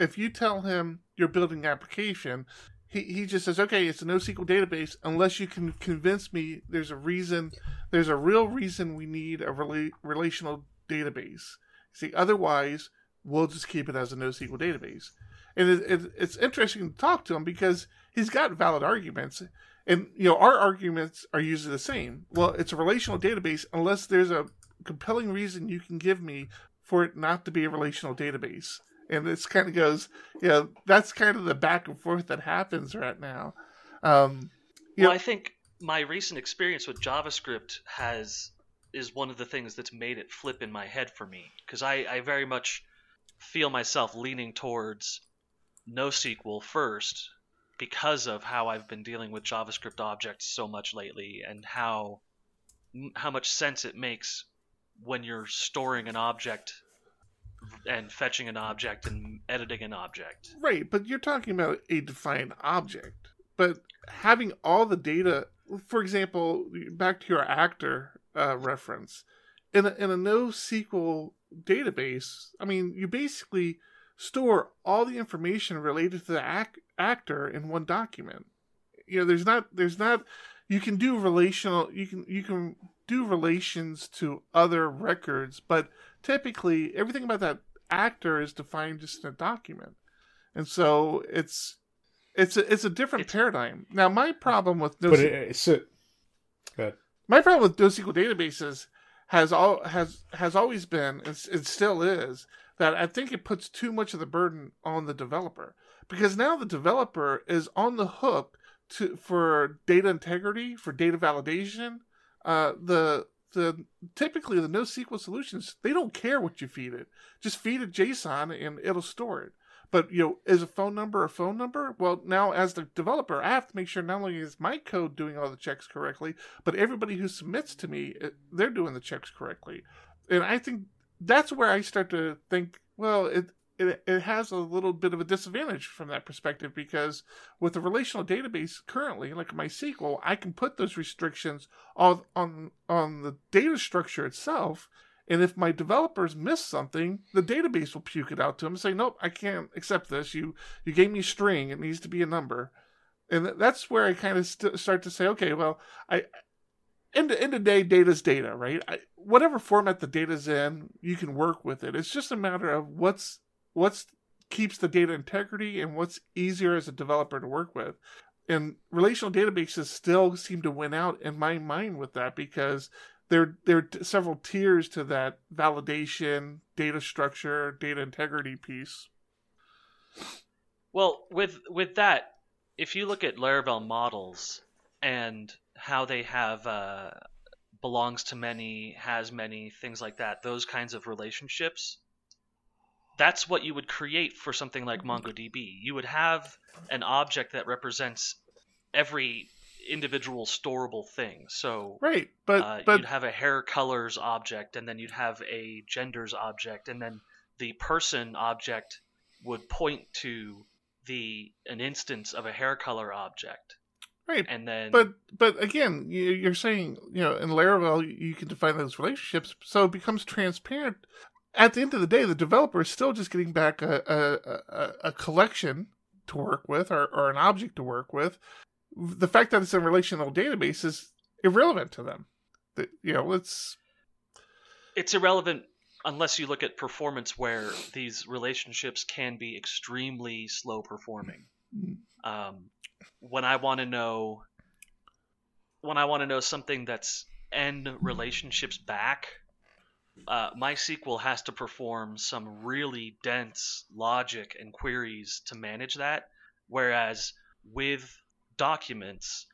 if you tell him you're building an application, he, he just says, okay, it's a NoSQL database, unless you can convince me there's a reason, there's a real reason we need a rela- relational database. See, otherwise, we'll just keep it as a NoSQL database. And it, it, it's interesting to talk to him because he's got valid arguments. And, you know, our arguments are usually the same. Well, it's a relational database unless there's a compelling reason you can give me for it not to be a relational database and this kind of goes, you know, that's kind of the back and forth that happens right now. Um, you Well, know- I think my recent experience with JavaScript has is one of the things that's made it flip in my head for me because I, I very much feel myself leaning towards NoSQL first because of how I've been dealing with JavaScript objects so much lately and how how much sense it makes when you're storing an object and fetching an object and editing an object. Right, but you're talking about a defined object. But having all the data, for example, back to your actor uh, reference, in a, in a NoSQL database, I mean, you basically store all the information related to the ac- actor in one document. You know, there's not there's not you can do relational you can you can do relations to other records, but typically everything about that actor is defined just in a document. And so it's it's a, it's a different It's- paradigm. Now my problem with NoSQL But it, so, good. my problem with NoSQL databases has all has has always been and it still is that I think it puts too much of the burden on the developer because now the developer is on the hook to for data integrity for data validation. Uh, the the typically the NoSQL solutions they don't care what you feed it, just feed it JSON and it'll store it. But you know, is a phone number a phone number? Well, now as the developer, I have to make sure not only is my code doing all the checks correctly, but everybody who submits to me, they're doing the checks correctly. And I think that's where I start to think, well, it it, it has a little bit of a disadvantage from that perspective because with the relational database currently, like MySQL, I can put those restrictions on on on the data structure itself. And if my developers miss something, the database will puke it out to them and say, "Nope, I can't accept this. You you gave me a string; it needs to be a number." And that's where I kind of st- start to say, "Okay, well, I end end of the day, data's data, right? I, whatever format the data's in, you can work with it. It's just a matter of what's what's keeps the data integrity and what's easier as a developer to work with. And relational databases still seem to win out in my mind with that because there there are several tiers to that validation, data structure, data integrity piece. Well, with with that, if you look at Laravel models and how they have uh, belongs to many, has many, things like that, those kinds of relationships, that's what you would create for something like MongoDB. You would have an object that represents every individual storable thing. So Right, but uh, but you'd have a hair colors object, and then you'd have a genders object, and then the person object would point to the an instance of a hair color object, right, and then But but again, you- you're saying you know in Laravel you can define those relationships, so it becomes transparent. At the end of the day, the developer is still just getting back a a, a, collection to work with or, or an object to work with. The fact that it's a relational database is irrelevant to them. The, you know, it's it's irrelevant unless you look at performance where these relationships can be extremely slow performing. Um, when I want to know when I want to know something that's end relationships back, uh, MySQL has to perform some really dense logic and queries to manage that. Whereas with documents,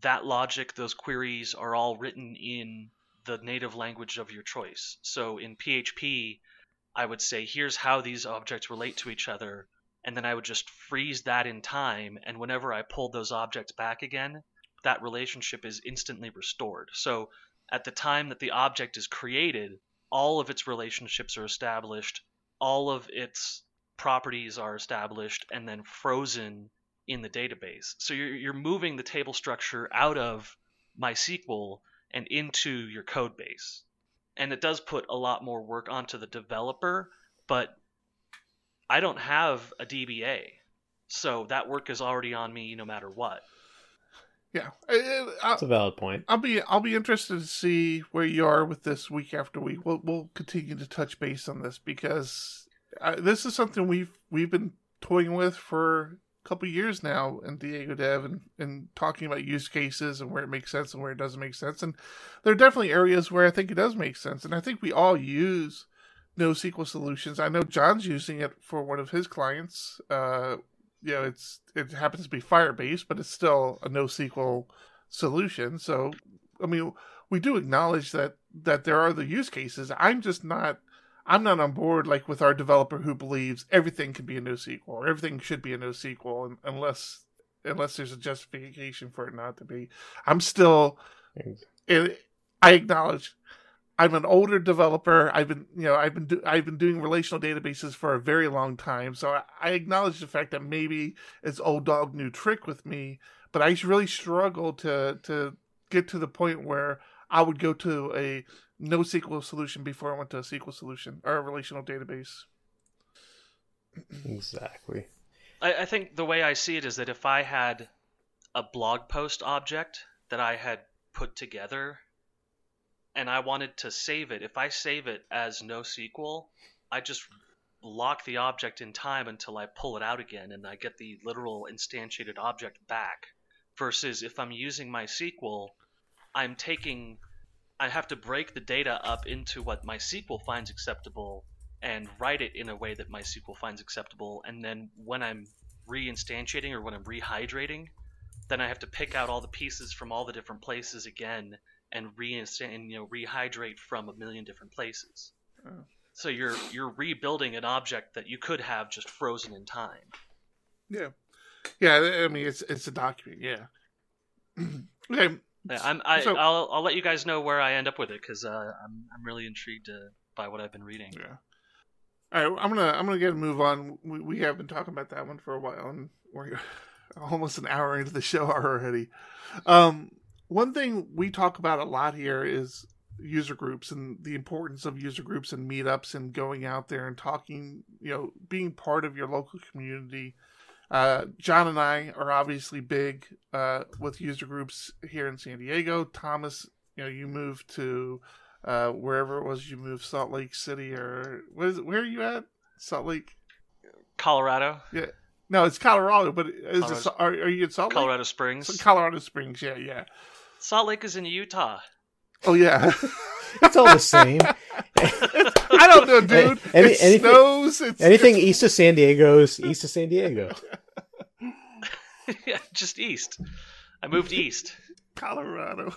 that logic, those queries are all written in the native language of your choice. So in PHP, I would say, here's how these objects relate to each other. And then I would just freeze that in time. And whenever I pulled those objects back again, that relationship is instantly restored. So at the time that the object is created, all of its relationships are established, all of its properties are established, and then frozen in the database. So you're, you're moving the table structure out of MySQL and into your code base. And it does put a lot more work onto the developer, but I don't have a DBA. So that work is already on me no matter what. Yeah. I- I- That's a valid point. I'll be I'll be interested to see where you are with this week after week. We'll we'll continue to touch base on this because uh, this is something we've we've been toying with for a couple years now in Diego Dev and, and talking about use cases and where it makes sense and where it doesn't make sense. And there are definitely areas where I think it does make sense. And I think we all use NoSQL solutions. I know John's using it for one of his clients. Uh, you know, it's it happens to be Firebase, but it's still a NoSQL solution. So, I mean, we do acknowledge that that there are the use cases. I'm just not. I'm not on board like with our developer who believes everything can be a NoSQL or everything should be a NoSQL un- unless unless there's a justification for it not to be. I'm still. I acknowledge I'm an older developer. I've been, you know, I've been, do- I've been doing relational databases for a very long time. So I, I acknowledge the fact that maybe it's old dog new trick with me, but I really struggle to to get to the point where I would go to a NoSQL solution before I went to a SQL solution or a relational database. Exactly. I, I think the way I see it is that if I had a blog post object that I had put together and I wanted to save it, if I save it as NoSQL, I just lock the object in time until I pull it out again and I get the literal instantiated object back. Versus if I'm using MySQL, I'm taking I have to break the data up into what MySQL finds acceptable and write it in a way that MySQL finds acceptable. And then when I'm reinstantiating or when I'm rehydrating, then I have to pick out all the pieces from all the different places again and reinstant and you know rehydrate from a million different places. Oh. So you're you're rebuilding an object that you could have just frozen in time. Yeah, yeah. I mean, it's it's a document. Yeah. *clears throat* okay. Yeah, I'm I, So- I'll I'll let you guys know where I end up with it because uh, I'm I'm really intrigued uh, by what I've been reading. Yeah. All right, I'm gonna I'm gonna get a move on. We, we have been talking about that one for a while, and we're *laughs* almost an hour into the show already. Um, one thing we talk about a lot here is user groups and the importance of user groups and meetups and going out there and talking. You know, being part of your local community. Uh, John and I are obviously big uh, with user groups here in San Diego. Thomas, you know, you moved to uh, wherever it was you moved, Salt Lake City or what is it, where are you at? Salt Lake? Colorado, Yeah. No, it's Colorado, but is it, are, are you in Salt Lake? Colorado Springs. Colorado Springs, yeah, yeah. Salt Lake is in Utah. Oh yeah. *laughs* It's all the same. I don't know, dude. Any- it anything- snows. It's, Anything east of San Diego is east of San Diego. yeah, *laughs* just east. I moved east. Colorado.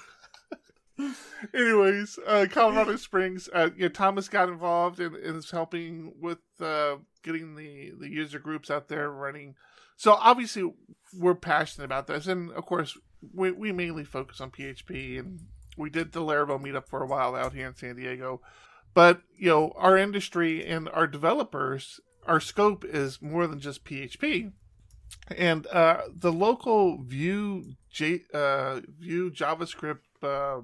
Anyways, uh, Colorado Springs. Uh, yeah, Thomas got involved and and is helping with uh, getting the the user groups out there running. So obviously, we're passionate about this, and of course, we we mainly focus on PHP, and we did the Laravel meetup for a while out here in San Diego. But you know, our industry and our developers, our scope is more than just PHP and uh, the local Vue J, uh, Vue JavaScript uh,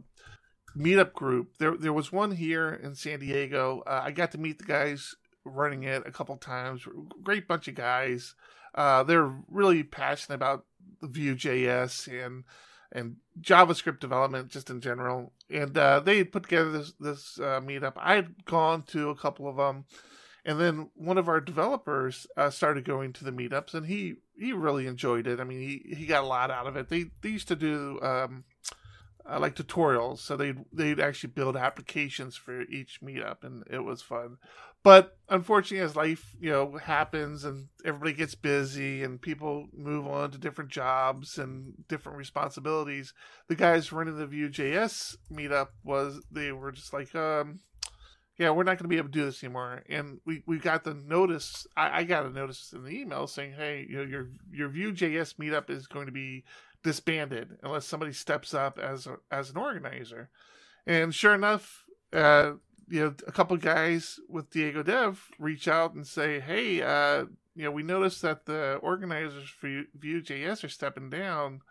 meetup group. There, there was one here in San Diego. Uh, I got to meet the guys running it a couple times. Great bunch of guys. Uh, they're really passionate about Vue.js and and JavaScript development just in general. And uh, they put together this this uh, meetup. I had gone to a couple of them. And then one of our developers uh, started going to the meetups, and he he really enjoyed it. I mean, he, he got a lot out of it. They they used to do um, uh, like tutorials, so they'd they'd actually build applications for each meetup, and it was fun. But unfortunately, as life you know happens, and everybody gets busy, and people move on to different jobs and different responsibilities, the guys running the Vue.js meetup was they were just like um yeah, we're not going to be able to do this anymore. And we, we got the notice. I, I got a notice in the email saying, hey, you know, your your Vue.js meetup is going to be disbanded unless somebody steps up as a, as an organizer. And sure enough, uh, you know, a couple guys with Diego Dev reach out and say, hey, uh, you know, we noticed that the organizers for Vue.js are stepping down.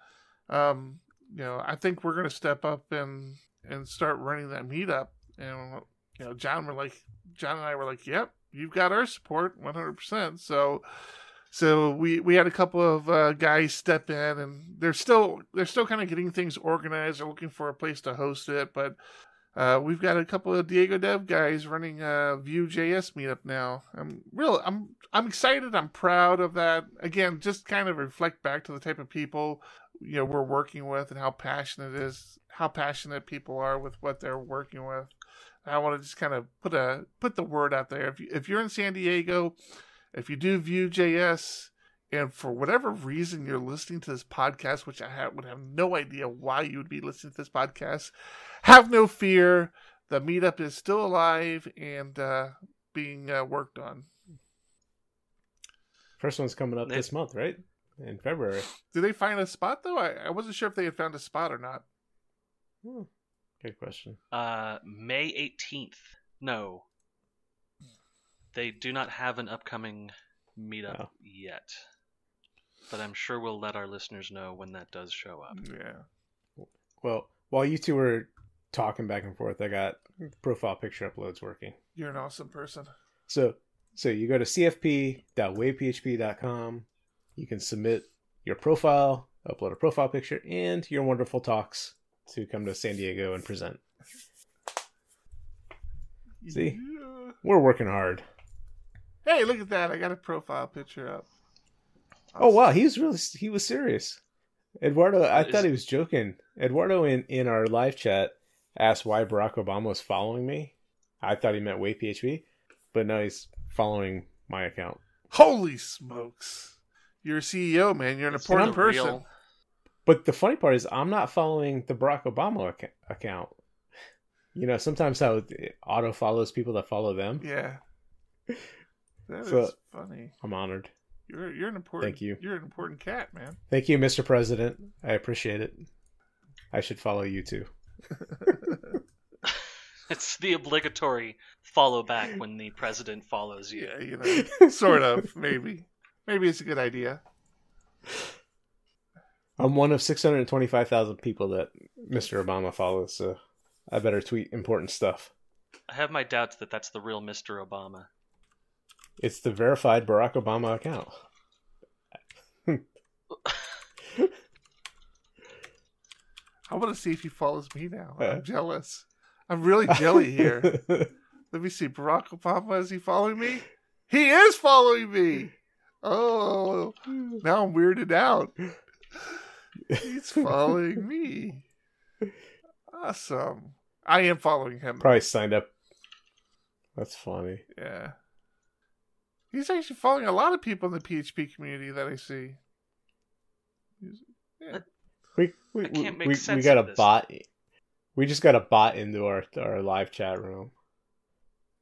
Um, you know, I think we're going to step up and and start running that meetup. And you know, John were like, John and I were like, yep, you've got our support 100%. So, so we, we had a couple of uh, guys step in and they're still, they're still kind of getting things organized. They're looking for a place to host it, but uh, we've got a couple of Diego Dev guys running a Vue.js meetup now. I'm real, I'm, I'm excited. I'm proud of that. Again, just kind of reflect back to the type of people, you know, we're working with and how passionate is, how passionate people are with what they're working with. I want to just kind of put a put the word out there. If you, if you're in San Diego, if you do Vue.js, and for whatever reason you're listening to this podcast, which I have, would have no idea why you would be listening to this podcast, have no fear. The meetup is still alive and uh, being uh, worked on. First one's coming up this month, right? In February. Did they find a spot though? I, I wasn't sure if they had found a spot or not. Hmm. Good question. Uh, May 18th. No. They do not have an upcoming meetup Oh. yet. But I'm sure we'll let our listeners know when that does show up. Yeah. Well, while you two were talking back and forth, I got profile picture uploads working. You're an awesome person. So, so you go to cfp.wavephp.com. You can submit your profile, upload a profile picture, and your wonderful talks to come to San Diego and present. See? Yeah. We're working hard. Hey, look at that. I got a profile picture up. Oh wow, he was really he was serious. Eduardo, I Is- thought he was joking. Eduardo in in our live chat asked why Barack Obama was following me. I thought he meant WavePHP, but no, he's following my account. Holy smokes. You're a CEO, man. You're an It's important the person. real- But the funny part is, I'm not following the Barack Obama ac- account. You know, sometimes how auto follows people that follow them. Yeah. That is So- funny. I'm honored. You're you're an important Thank you. You're an important cat, man. Thank you, Mr. President. I appreciate it. I should follow you too. *laughs* It's the obligatory follow back when the president follows you. yeah, you know. *laughs* sort of, maybe. Maybe it's a good idea. I'm one of 625,000 people that Mr. Obama follows, so I better tweet important stuff. I have my doubts that that's the real Mr. Obama. It's the verified Barack Obama account. I want to see if he follows me now. Yeah. I'm jealous. I'm really jelly here. *laughs* Let me see. Barack Obama, is he following me? He is following me. Oh, now I'm weirded out. He's following me. Awesome. I am following him. Probably signed up. That's funny. Yeah. He's actually following a lot of people in the PHP community that I see. Yeah. We we, I can't make we, we got of a this. bot. We just got a bot into our our live chat room.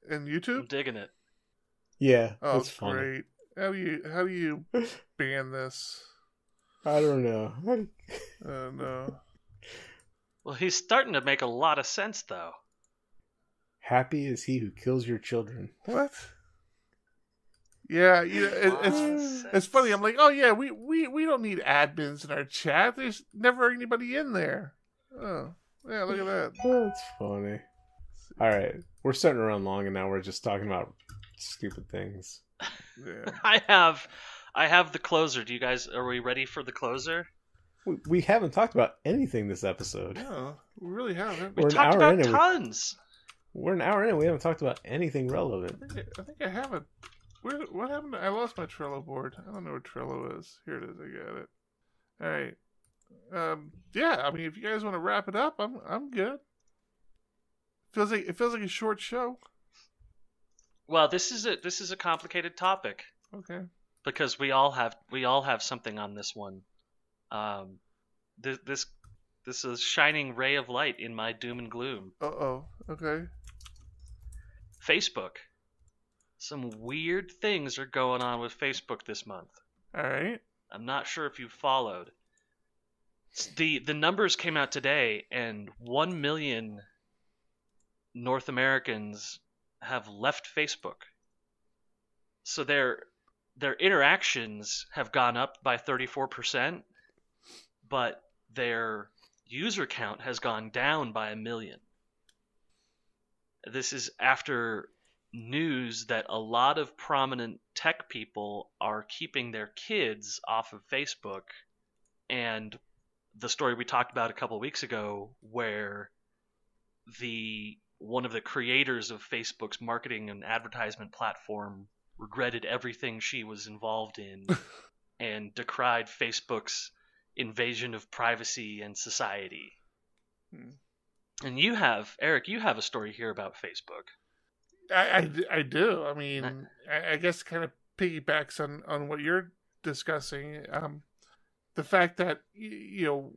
And I'm YouTube? digging it. Yeah, Oh, that's funny. great. How do you how do you *laughs* ban this? I don't know. *laughs* Oh no. Well, he's starting to make a lot of sense, though. Happy is he who kills your children. What? Yeah, you know, it, it's it's funny. I'm like, oh yeah, we, we we don't need admins in our chat. There's never anybody in there. Oh yeah, look at that. That's funny. All right, we're starting to run long, and now we're just talking about stupid things. Yeah. *laughs* I have, I have the closer. Do you guys are we ready for the closer? We, we haven't talked about anything this episode. No, we really haven't. We We're an talked about in and we- tons. We're an hour in, and we haven't talked about anything relevant. I think I, I think I haven't. Where what happened? I lost my Trello board. I don't know where Trello is. Here it is. I got it. All right. Um. Yeah. I mean, if you guys want to wrap it up, I'm I'm good. Feels like it feels like a short show. Well, this is a this is a complicated topic Okay. because we all have we all have something on this one. Um, this this this is a shining ray of light in my doom and gloom. Uh oh. Okay. Facebook. Some weird things are going on with Facebook this month. All right. I'm not sure if you followed. The the numbers came out today and 1 million North Americans have left Facebook. So their their interactions have gone up by 34%, but their user count has gone down by a million. This is after news that a lot of prominent tech people are keeping their kids off of Facebook and the story we talked about a couple weeks ago where the one of the creators of Facebook's marketing and advertisement platform regretted everything she was involved in *laughs* and decried Facebook's invasion of privacy and society. Hmm. And you have Eric, you have a story here about Facebook. I, I do. I mean, I, I guess kind of piggybacks on, on what you're discussing. Um, the fact that you know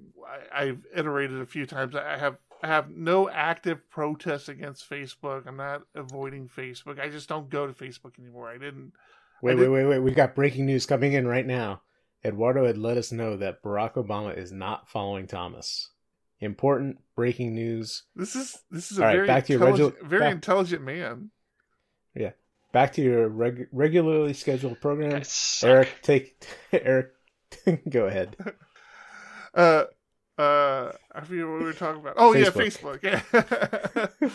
I, I've iterated a few times. I have I have no active protest against Facebook. I'm not avoiding Facebook. I just don't go to Facebook anymore. I didn't. Wait, I wait, did- wait, wait. We got breaking news coming in right now. Eduardo had let us know that Barack Obama is not following Thomas. important breaking news. This is this is a All right, very back to your very back- intelligent man. Back to your reg- regularly scheduled program. Eric, take *laughs* Eric. *laughs* go ahead. *laughs* Uh, uh, I forget what we were talking about. Oh yeah, Facebook. Facebook. Yeah.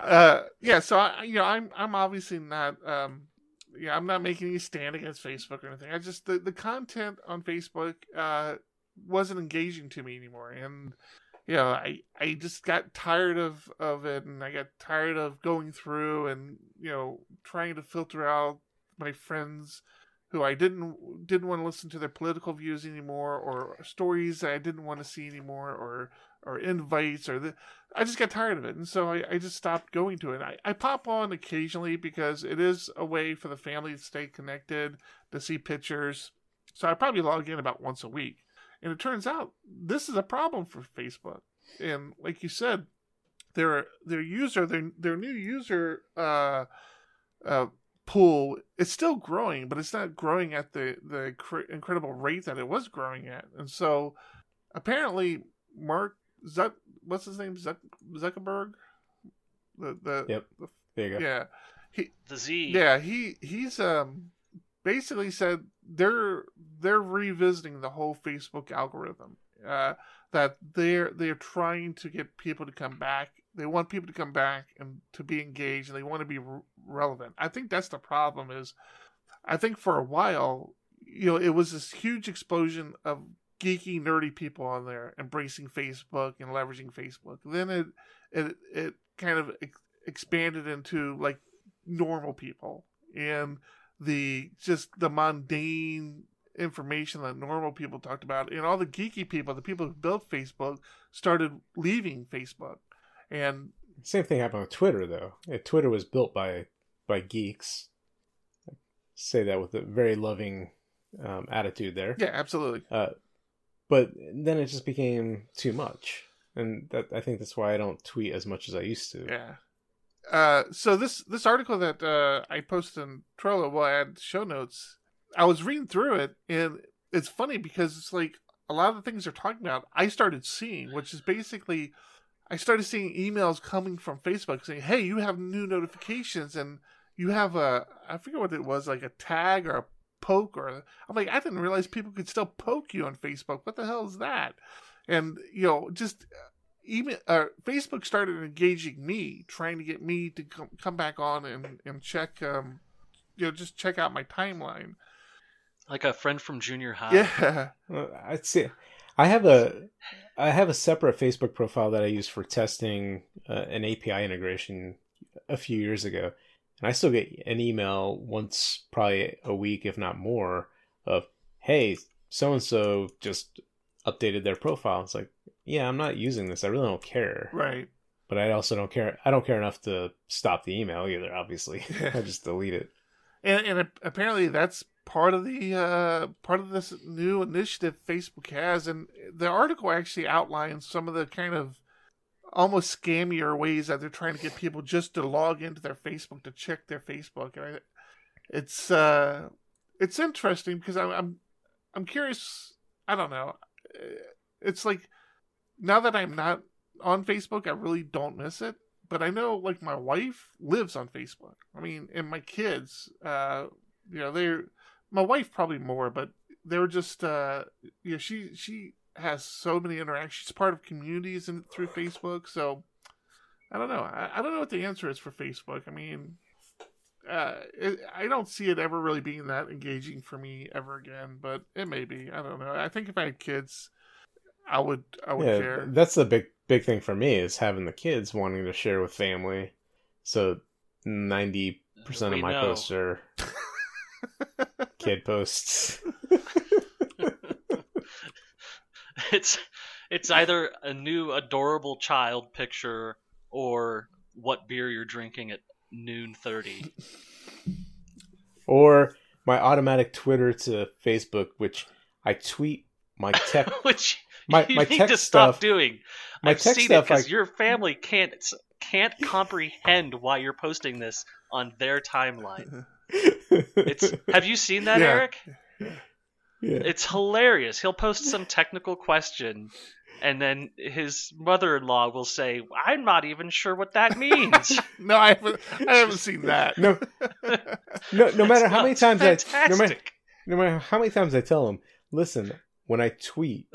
uh, yeah. So I, you know, I'm I'm obviously not. Um, yeah, I'm not making any stand against Facebook or anything. I just the the content on Facebook uh wasn't engaging to me anymore, and you know, I I just got tired of of it, and I got tired of going through and you know trying to filter out my friends who I didn't didn't want to listen to their political views anymore, or stories I didn't want to see anymore, or or invites, or the, I just got tired of it, and so I, I just stopped going to it. I, I pop on occasionally because it is a way for the family to stay connected, to see pictures. So I probably log in about once a week, and it turns out this is a problem for Facebook. And like you said, their their user their their new user uh, uh, pool is still growing, but it's not growing at the the cr- incredible rate that it was growing at. And so apparently, Mark Zuck, what's his name, Zuck, Zuckerberg, the the, Yep. the There you go. yeah he The Z. yeah he he's um basically said they're they're revisiting the whole Facebook algorithm. Uh, that they're they're trying to get people to come back. They want people to come back and to be engaged, and they want to be re- relevant. I think that's the problem. Is I think for a while, you know, it was this huge explosion of geeky, nerdy people on there embracing Facebook and leveraging Facebook. Then it it it kind of ex- expanded into like normal people and the just the mundane information that normal people talked about and all the geeky people the people who built facebook started leaving facebook and Same thing happened with Twitter, though. Yeah, Twitter was built by by geeks. I say that with a very loving um, attitude there. yeah absolutely Uh, but then it just became too much, and that I think that's why I don't tweet as much as I used to. yeah uh so this this article that uh i posted in trello will add show notes i was reading through it and it's funny because it's like a lot of the things they're talking about i started seeing which is basically I started seeing emails coming from Facebook saying, "Hey, you have new notifications, and you have a I forget what it was, like a tag or a poke or I'm like, I didn't realize people could still poke you on Facebook. What the hell is that?" And you know, just email uh, Facebook started engaging me, trying to get me to come come back on and and check, um, you know, just check out my timeline. Like a friend from junior high. Yeah, Well, I see. I have a I have a separate Facebook profile that I use for testing uh, an API integration a few years ago, and I still get an email once, probably a week, if not more, of "Hey, so and so just updated their profile." It's like, yeah, I'm not using this. I really don't care, right. but I also don't care. I don't care enough to stop the email either. Obviously, *laughs* I just delete it. and and apparently that's part of the uh, part of this new initiative Facebook has, and the article actually outlines some of the kind of almost scammier ways that they're trying to get people just to log into their Facebook to check their Facebook, and I, it's uh, it's interesting because I'm I'm I'm curious. I don't know. It's like now that I'm not on Facebook, I really don't miss it but I know like my wife lives on Facebook. I mean, and my kids, uh, you know, they're my wife probably more, but they're just, uh, you know, she she has so many interactions. She's part of communities and through Facebook. So I don't know. I, I don't know what the answer is for Facebook. I mean, uh, it, I don't see it ever really being that engaging for me ever again. But it may be. I don't know. I think if I had kids, I would. I would yeah, care. that's the big big thing for me is having the kids wanting to share with family. So ninety percent of my know. posts are *laughs* kid posts. *laughs* it's it's either a new adorable child picture or what beer you're drinking at noon 30 or my automatic Twitter to Facebook, which I tweet my tech *laughs* which my you my need tech to stop stuff. doing My i've tech seen stuff, because your family can't can't comprehend why you're posting this on their timeline *laughs* it's have you seen that Yeah. eric yeah. it's hilarious he'll post some technical question and then his mother-in-law will say, "I'm not even sure what that means." *laughs* no, I haven't. I haven't seen that. No, no, no matter how many times I, no matter, no matter how many times I tell him, listen, when I tweet,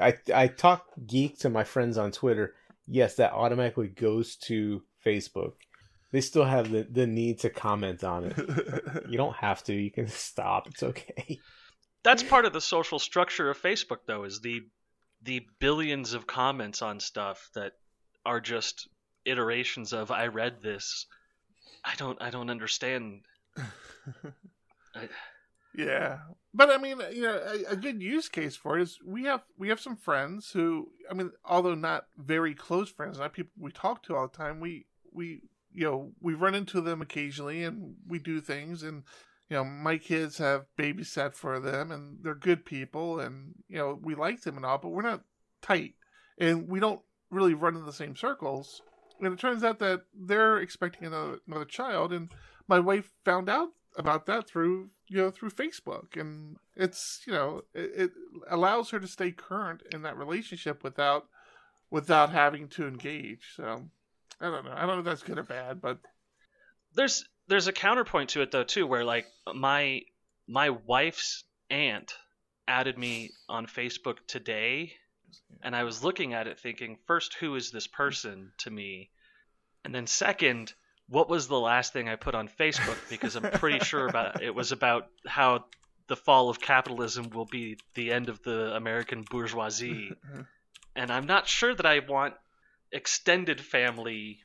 I I talk geek to my friends on Twitter. Yes, that automatically goes to Facebook. They still have the, the need to comment on it. You don't have to. You can stop. It's okay. That's part of the social structure of Facebook, though, is the the billions of comments on stuff that are just iterations of "I read this." I don't. I don't understand. *laughs* I, Yeah, but I mean, you know, a, a good use case for it is we have we have some friends who, I mean, although not very close friends, not people we talk to all the time. We we you know we run into them occasionally, and we do things, and you know, my kids have babysat for them, and they're good people, and you know, we like them and all, but we're not tight, and we don't really run in the same circles. And it turns out that they're expecting another another child, and my wife found out about that through you know through Facebook, and it's you know it, it allows her to stay current in that relationship without without having to engage. So I don't know. I don't know if that's good or bad, but there's there's a counterpoint to it though too, where like my my wife's aunt added me on Facebook today, and I was looking at it thinking, first, who is this person to me, and then second, what was the last thing I put on Facebook? Because I'm pretty *laughs* sure about it was about how the fall of capitalism will be the end of the American bourgeoisie, *laughs* and I'm not sure that I want extended family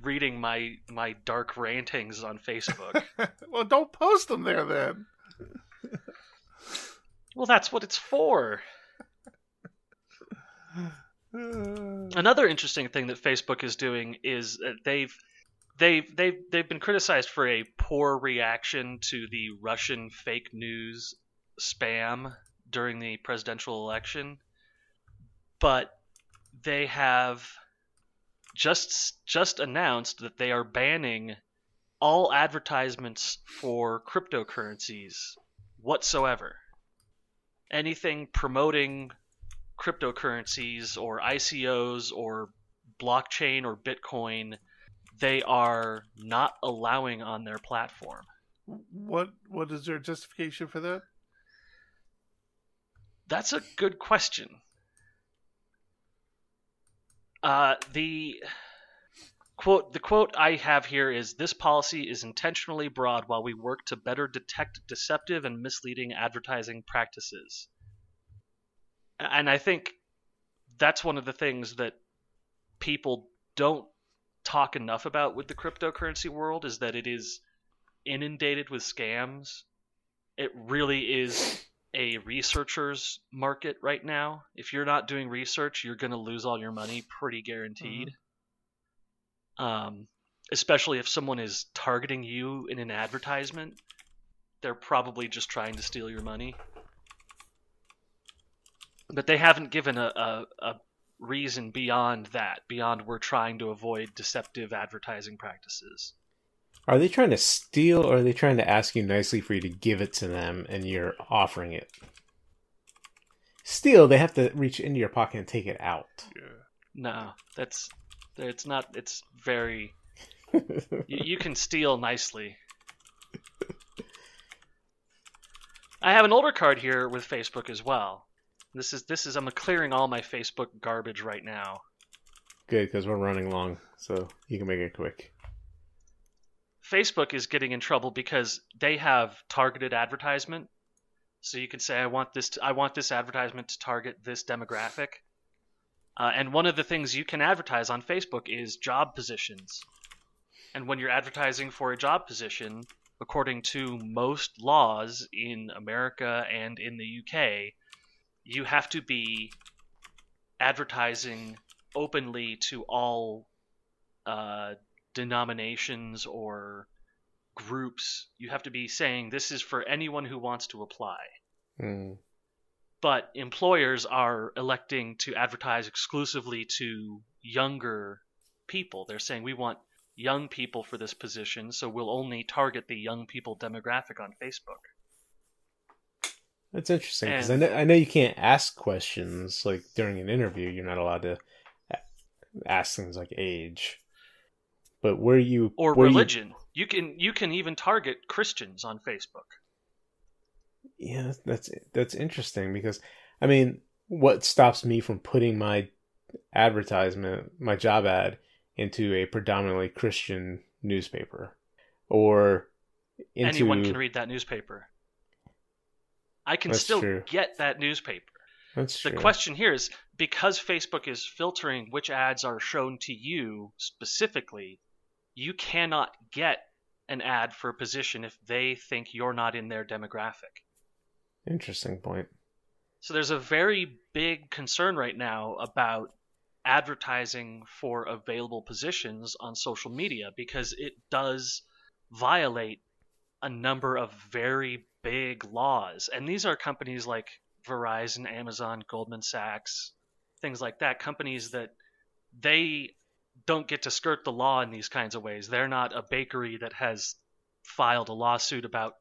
reading my my dark rantings on Facebook. *laughs* well, don't post them there then. well, that's what it's for. *sighs* Another interesting thing that Facebook is doing is that they've they've they've they've been criticized for a poor reaction to the Russian fake news spam during the presidential election, but they have just just announced that they are banning all advertisements for cryptocurrencies whatsoever. Anything promoting cryptocurrencies or ICOs or blockchain or Bitcoin, they are not allowing on their platform. What what is their justification for that? That's a good question. Uh, the quote the quote I have here is this policy is intentionally broad while we work to better detect deceptive and misleading advertising practices. And I think that's one of the things that people don't talk enough about with the cryptocurrency world is that it is inundated with scams. It really is a researcher's market right now. If you're not doing research, you're going to lose all your money pretty guaranteed. Um, especially if someone is targeting you in an advertisement, they're probably just trying to steal your money. But they haven't given a, a, a reason beyond that, beyond we're trying to avoid deceptive advertising practices. Are they trying to steal or are they trying to ask you nicely for you to give it to them and you're offering it? Steal, they have to reach into your pocket and take it out. No, that's it's not. It's very. *laughs* you, you can steal nicely. I have an older card here with Facebook as well. This is this is I'm clearing all my Facebook garbage right now. Good, because we're running long, so you can make it quick. Facebook is getting in trouble because they have targeted advertisement. So you can say I want this to, I want this advertisement to target this demographic. Uh, and one of the things you can advertise on Facebook is job positions. And when you're advertising for a job position, according to most laws in America and in the UK, you have to be advertising openly to all uh, denominations or groups. You have to be saying this is for anyone who wants to apply. Hmm. But employers are electing to advertise exclusively to younger people. They're saying we want young people for this position, so we'll only target the young people demographic on Facebook. That's interesting because I know I know you can't ask questions like during an interview. You're not allowed to ask things like age, but where you or where religion, you... you can you can even target Christians on Facebook. Yeah, that's that's interesting because I mean, what stops me from putting my advertisement, my job ad, into a predominantly Christian newspaper, or into... anyone can read that newspaper. I can That's still true. get that newspaper. That's The true. question here is because Facebook is filtering which ads are shown to you specifically, you cannot get an ad for a position if they think you're not in their demographic. Interesting point. So there's a very big concern right now about advertising for available positions on social media because it does violate a number of very big laws. And these are companies like Verizon, Amazon, Goldman Sachs, things like that, companies that they don't get to skirt the law in these kinds of ways. They're not a bakery that has filed a lawsuit about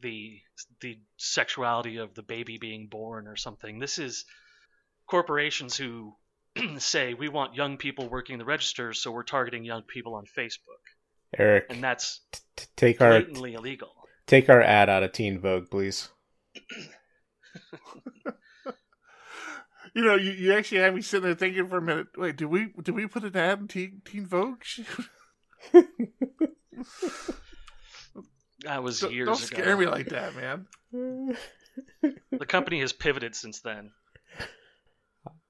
the the sexuality of the baby being born or something. This is corporations who *clears throat* say we want young people working the registers, so we're targeting young people on Facebook, Eric, and that's t- take our blatantly illegal. Take our ad out of Teen Vogue, please. *laughs* You know, you, you actually had me sitting there thinking for a minute. Wait, did we did we put an ad in Teen, Teen Vogue? That was *laughs* don't years don't ago. scare me like that, man. *laughs* The company has pivoted since then.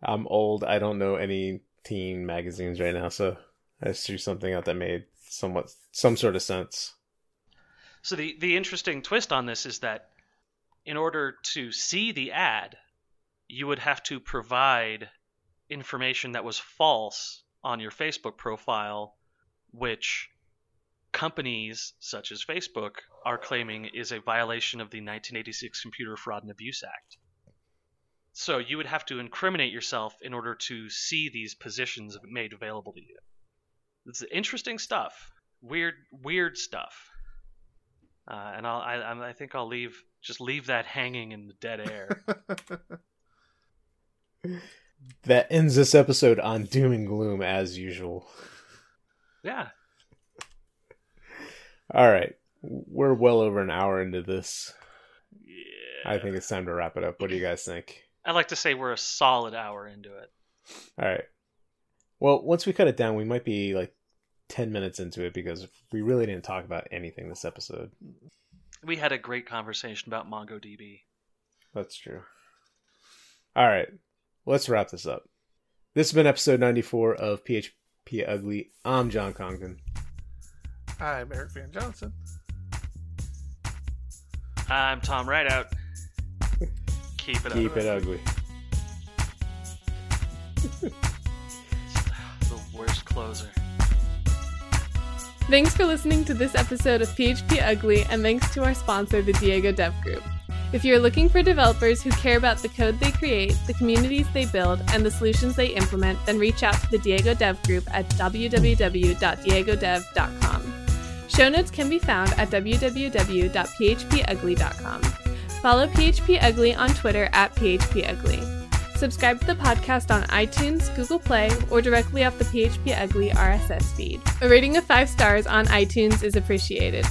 I'm old. I don't know any teen magazines right now, so I just threw something out that made somewhat some sort of sense. So the the interesting twist on this is that in order to see the ad, you would have to provide information that was false on your Facebook profile, which companies such as Facebook are claiming is a violation of the 1986 Computer Fraud and Abuse Act. So you would have to incriminate yourself in order to see these positions made available to you. It's interesting stuff. Weird, weird stuff. Uh, and I'll, I, I think I'll leave just leave that hanging in the dead air. *laughs* That ends this episode on doom and gloom as usual. yeah, All right, we're well over an hour into this. yeah. I think it's time to wrap it up. What do you guys think? I'd like to say we're a solid hour into it. All right. Well, once we cut it down, we might be like 10 minutes into it because we really didn't talk about anything this episode. We had a great conversation about MongoDB. That's true. All right. Let's wrap this up. This has been episode 94 of PHP Ugly. I'm John Congdon. I'm Eric Van Johnson. I'm Tom Rideout. Keep it Keep up. it ugly. *laughs* The worst closer. Thanks for listening to this episode of PHP Ugly, and thanks to our sponsor, the Diego Dev Group. If you're looking for developers who care about the code they create, the communities they build, and the solutions they implement, then reach out to the Diego Dev Group at www.diegodev.com. Show notes can be found at www.phpugly.com. Follow PHP Ugly on Twitter at PHP Ugly. Subscribe to the podcast on iTunes, Google Play, or directly off the PHP Ugly RSS feed. A rating of 5 stars on iTunes is appreciated.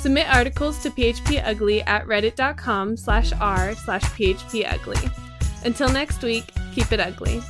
Submit articles to phpugly at reddit.com slash r slash phpugly. Until next week, keep it ugly.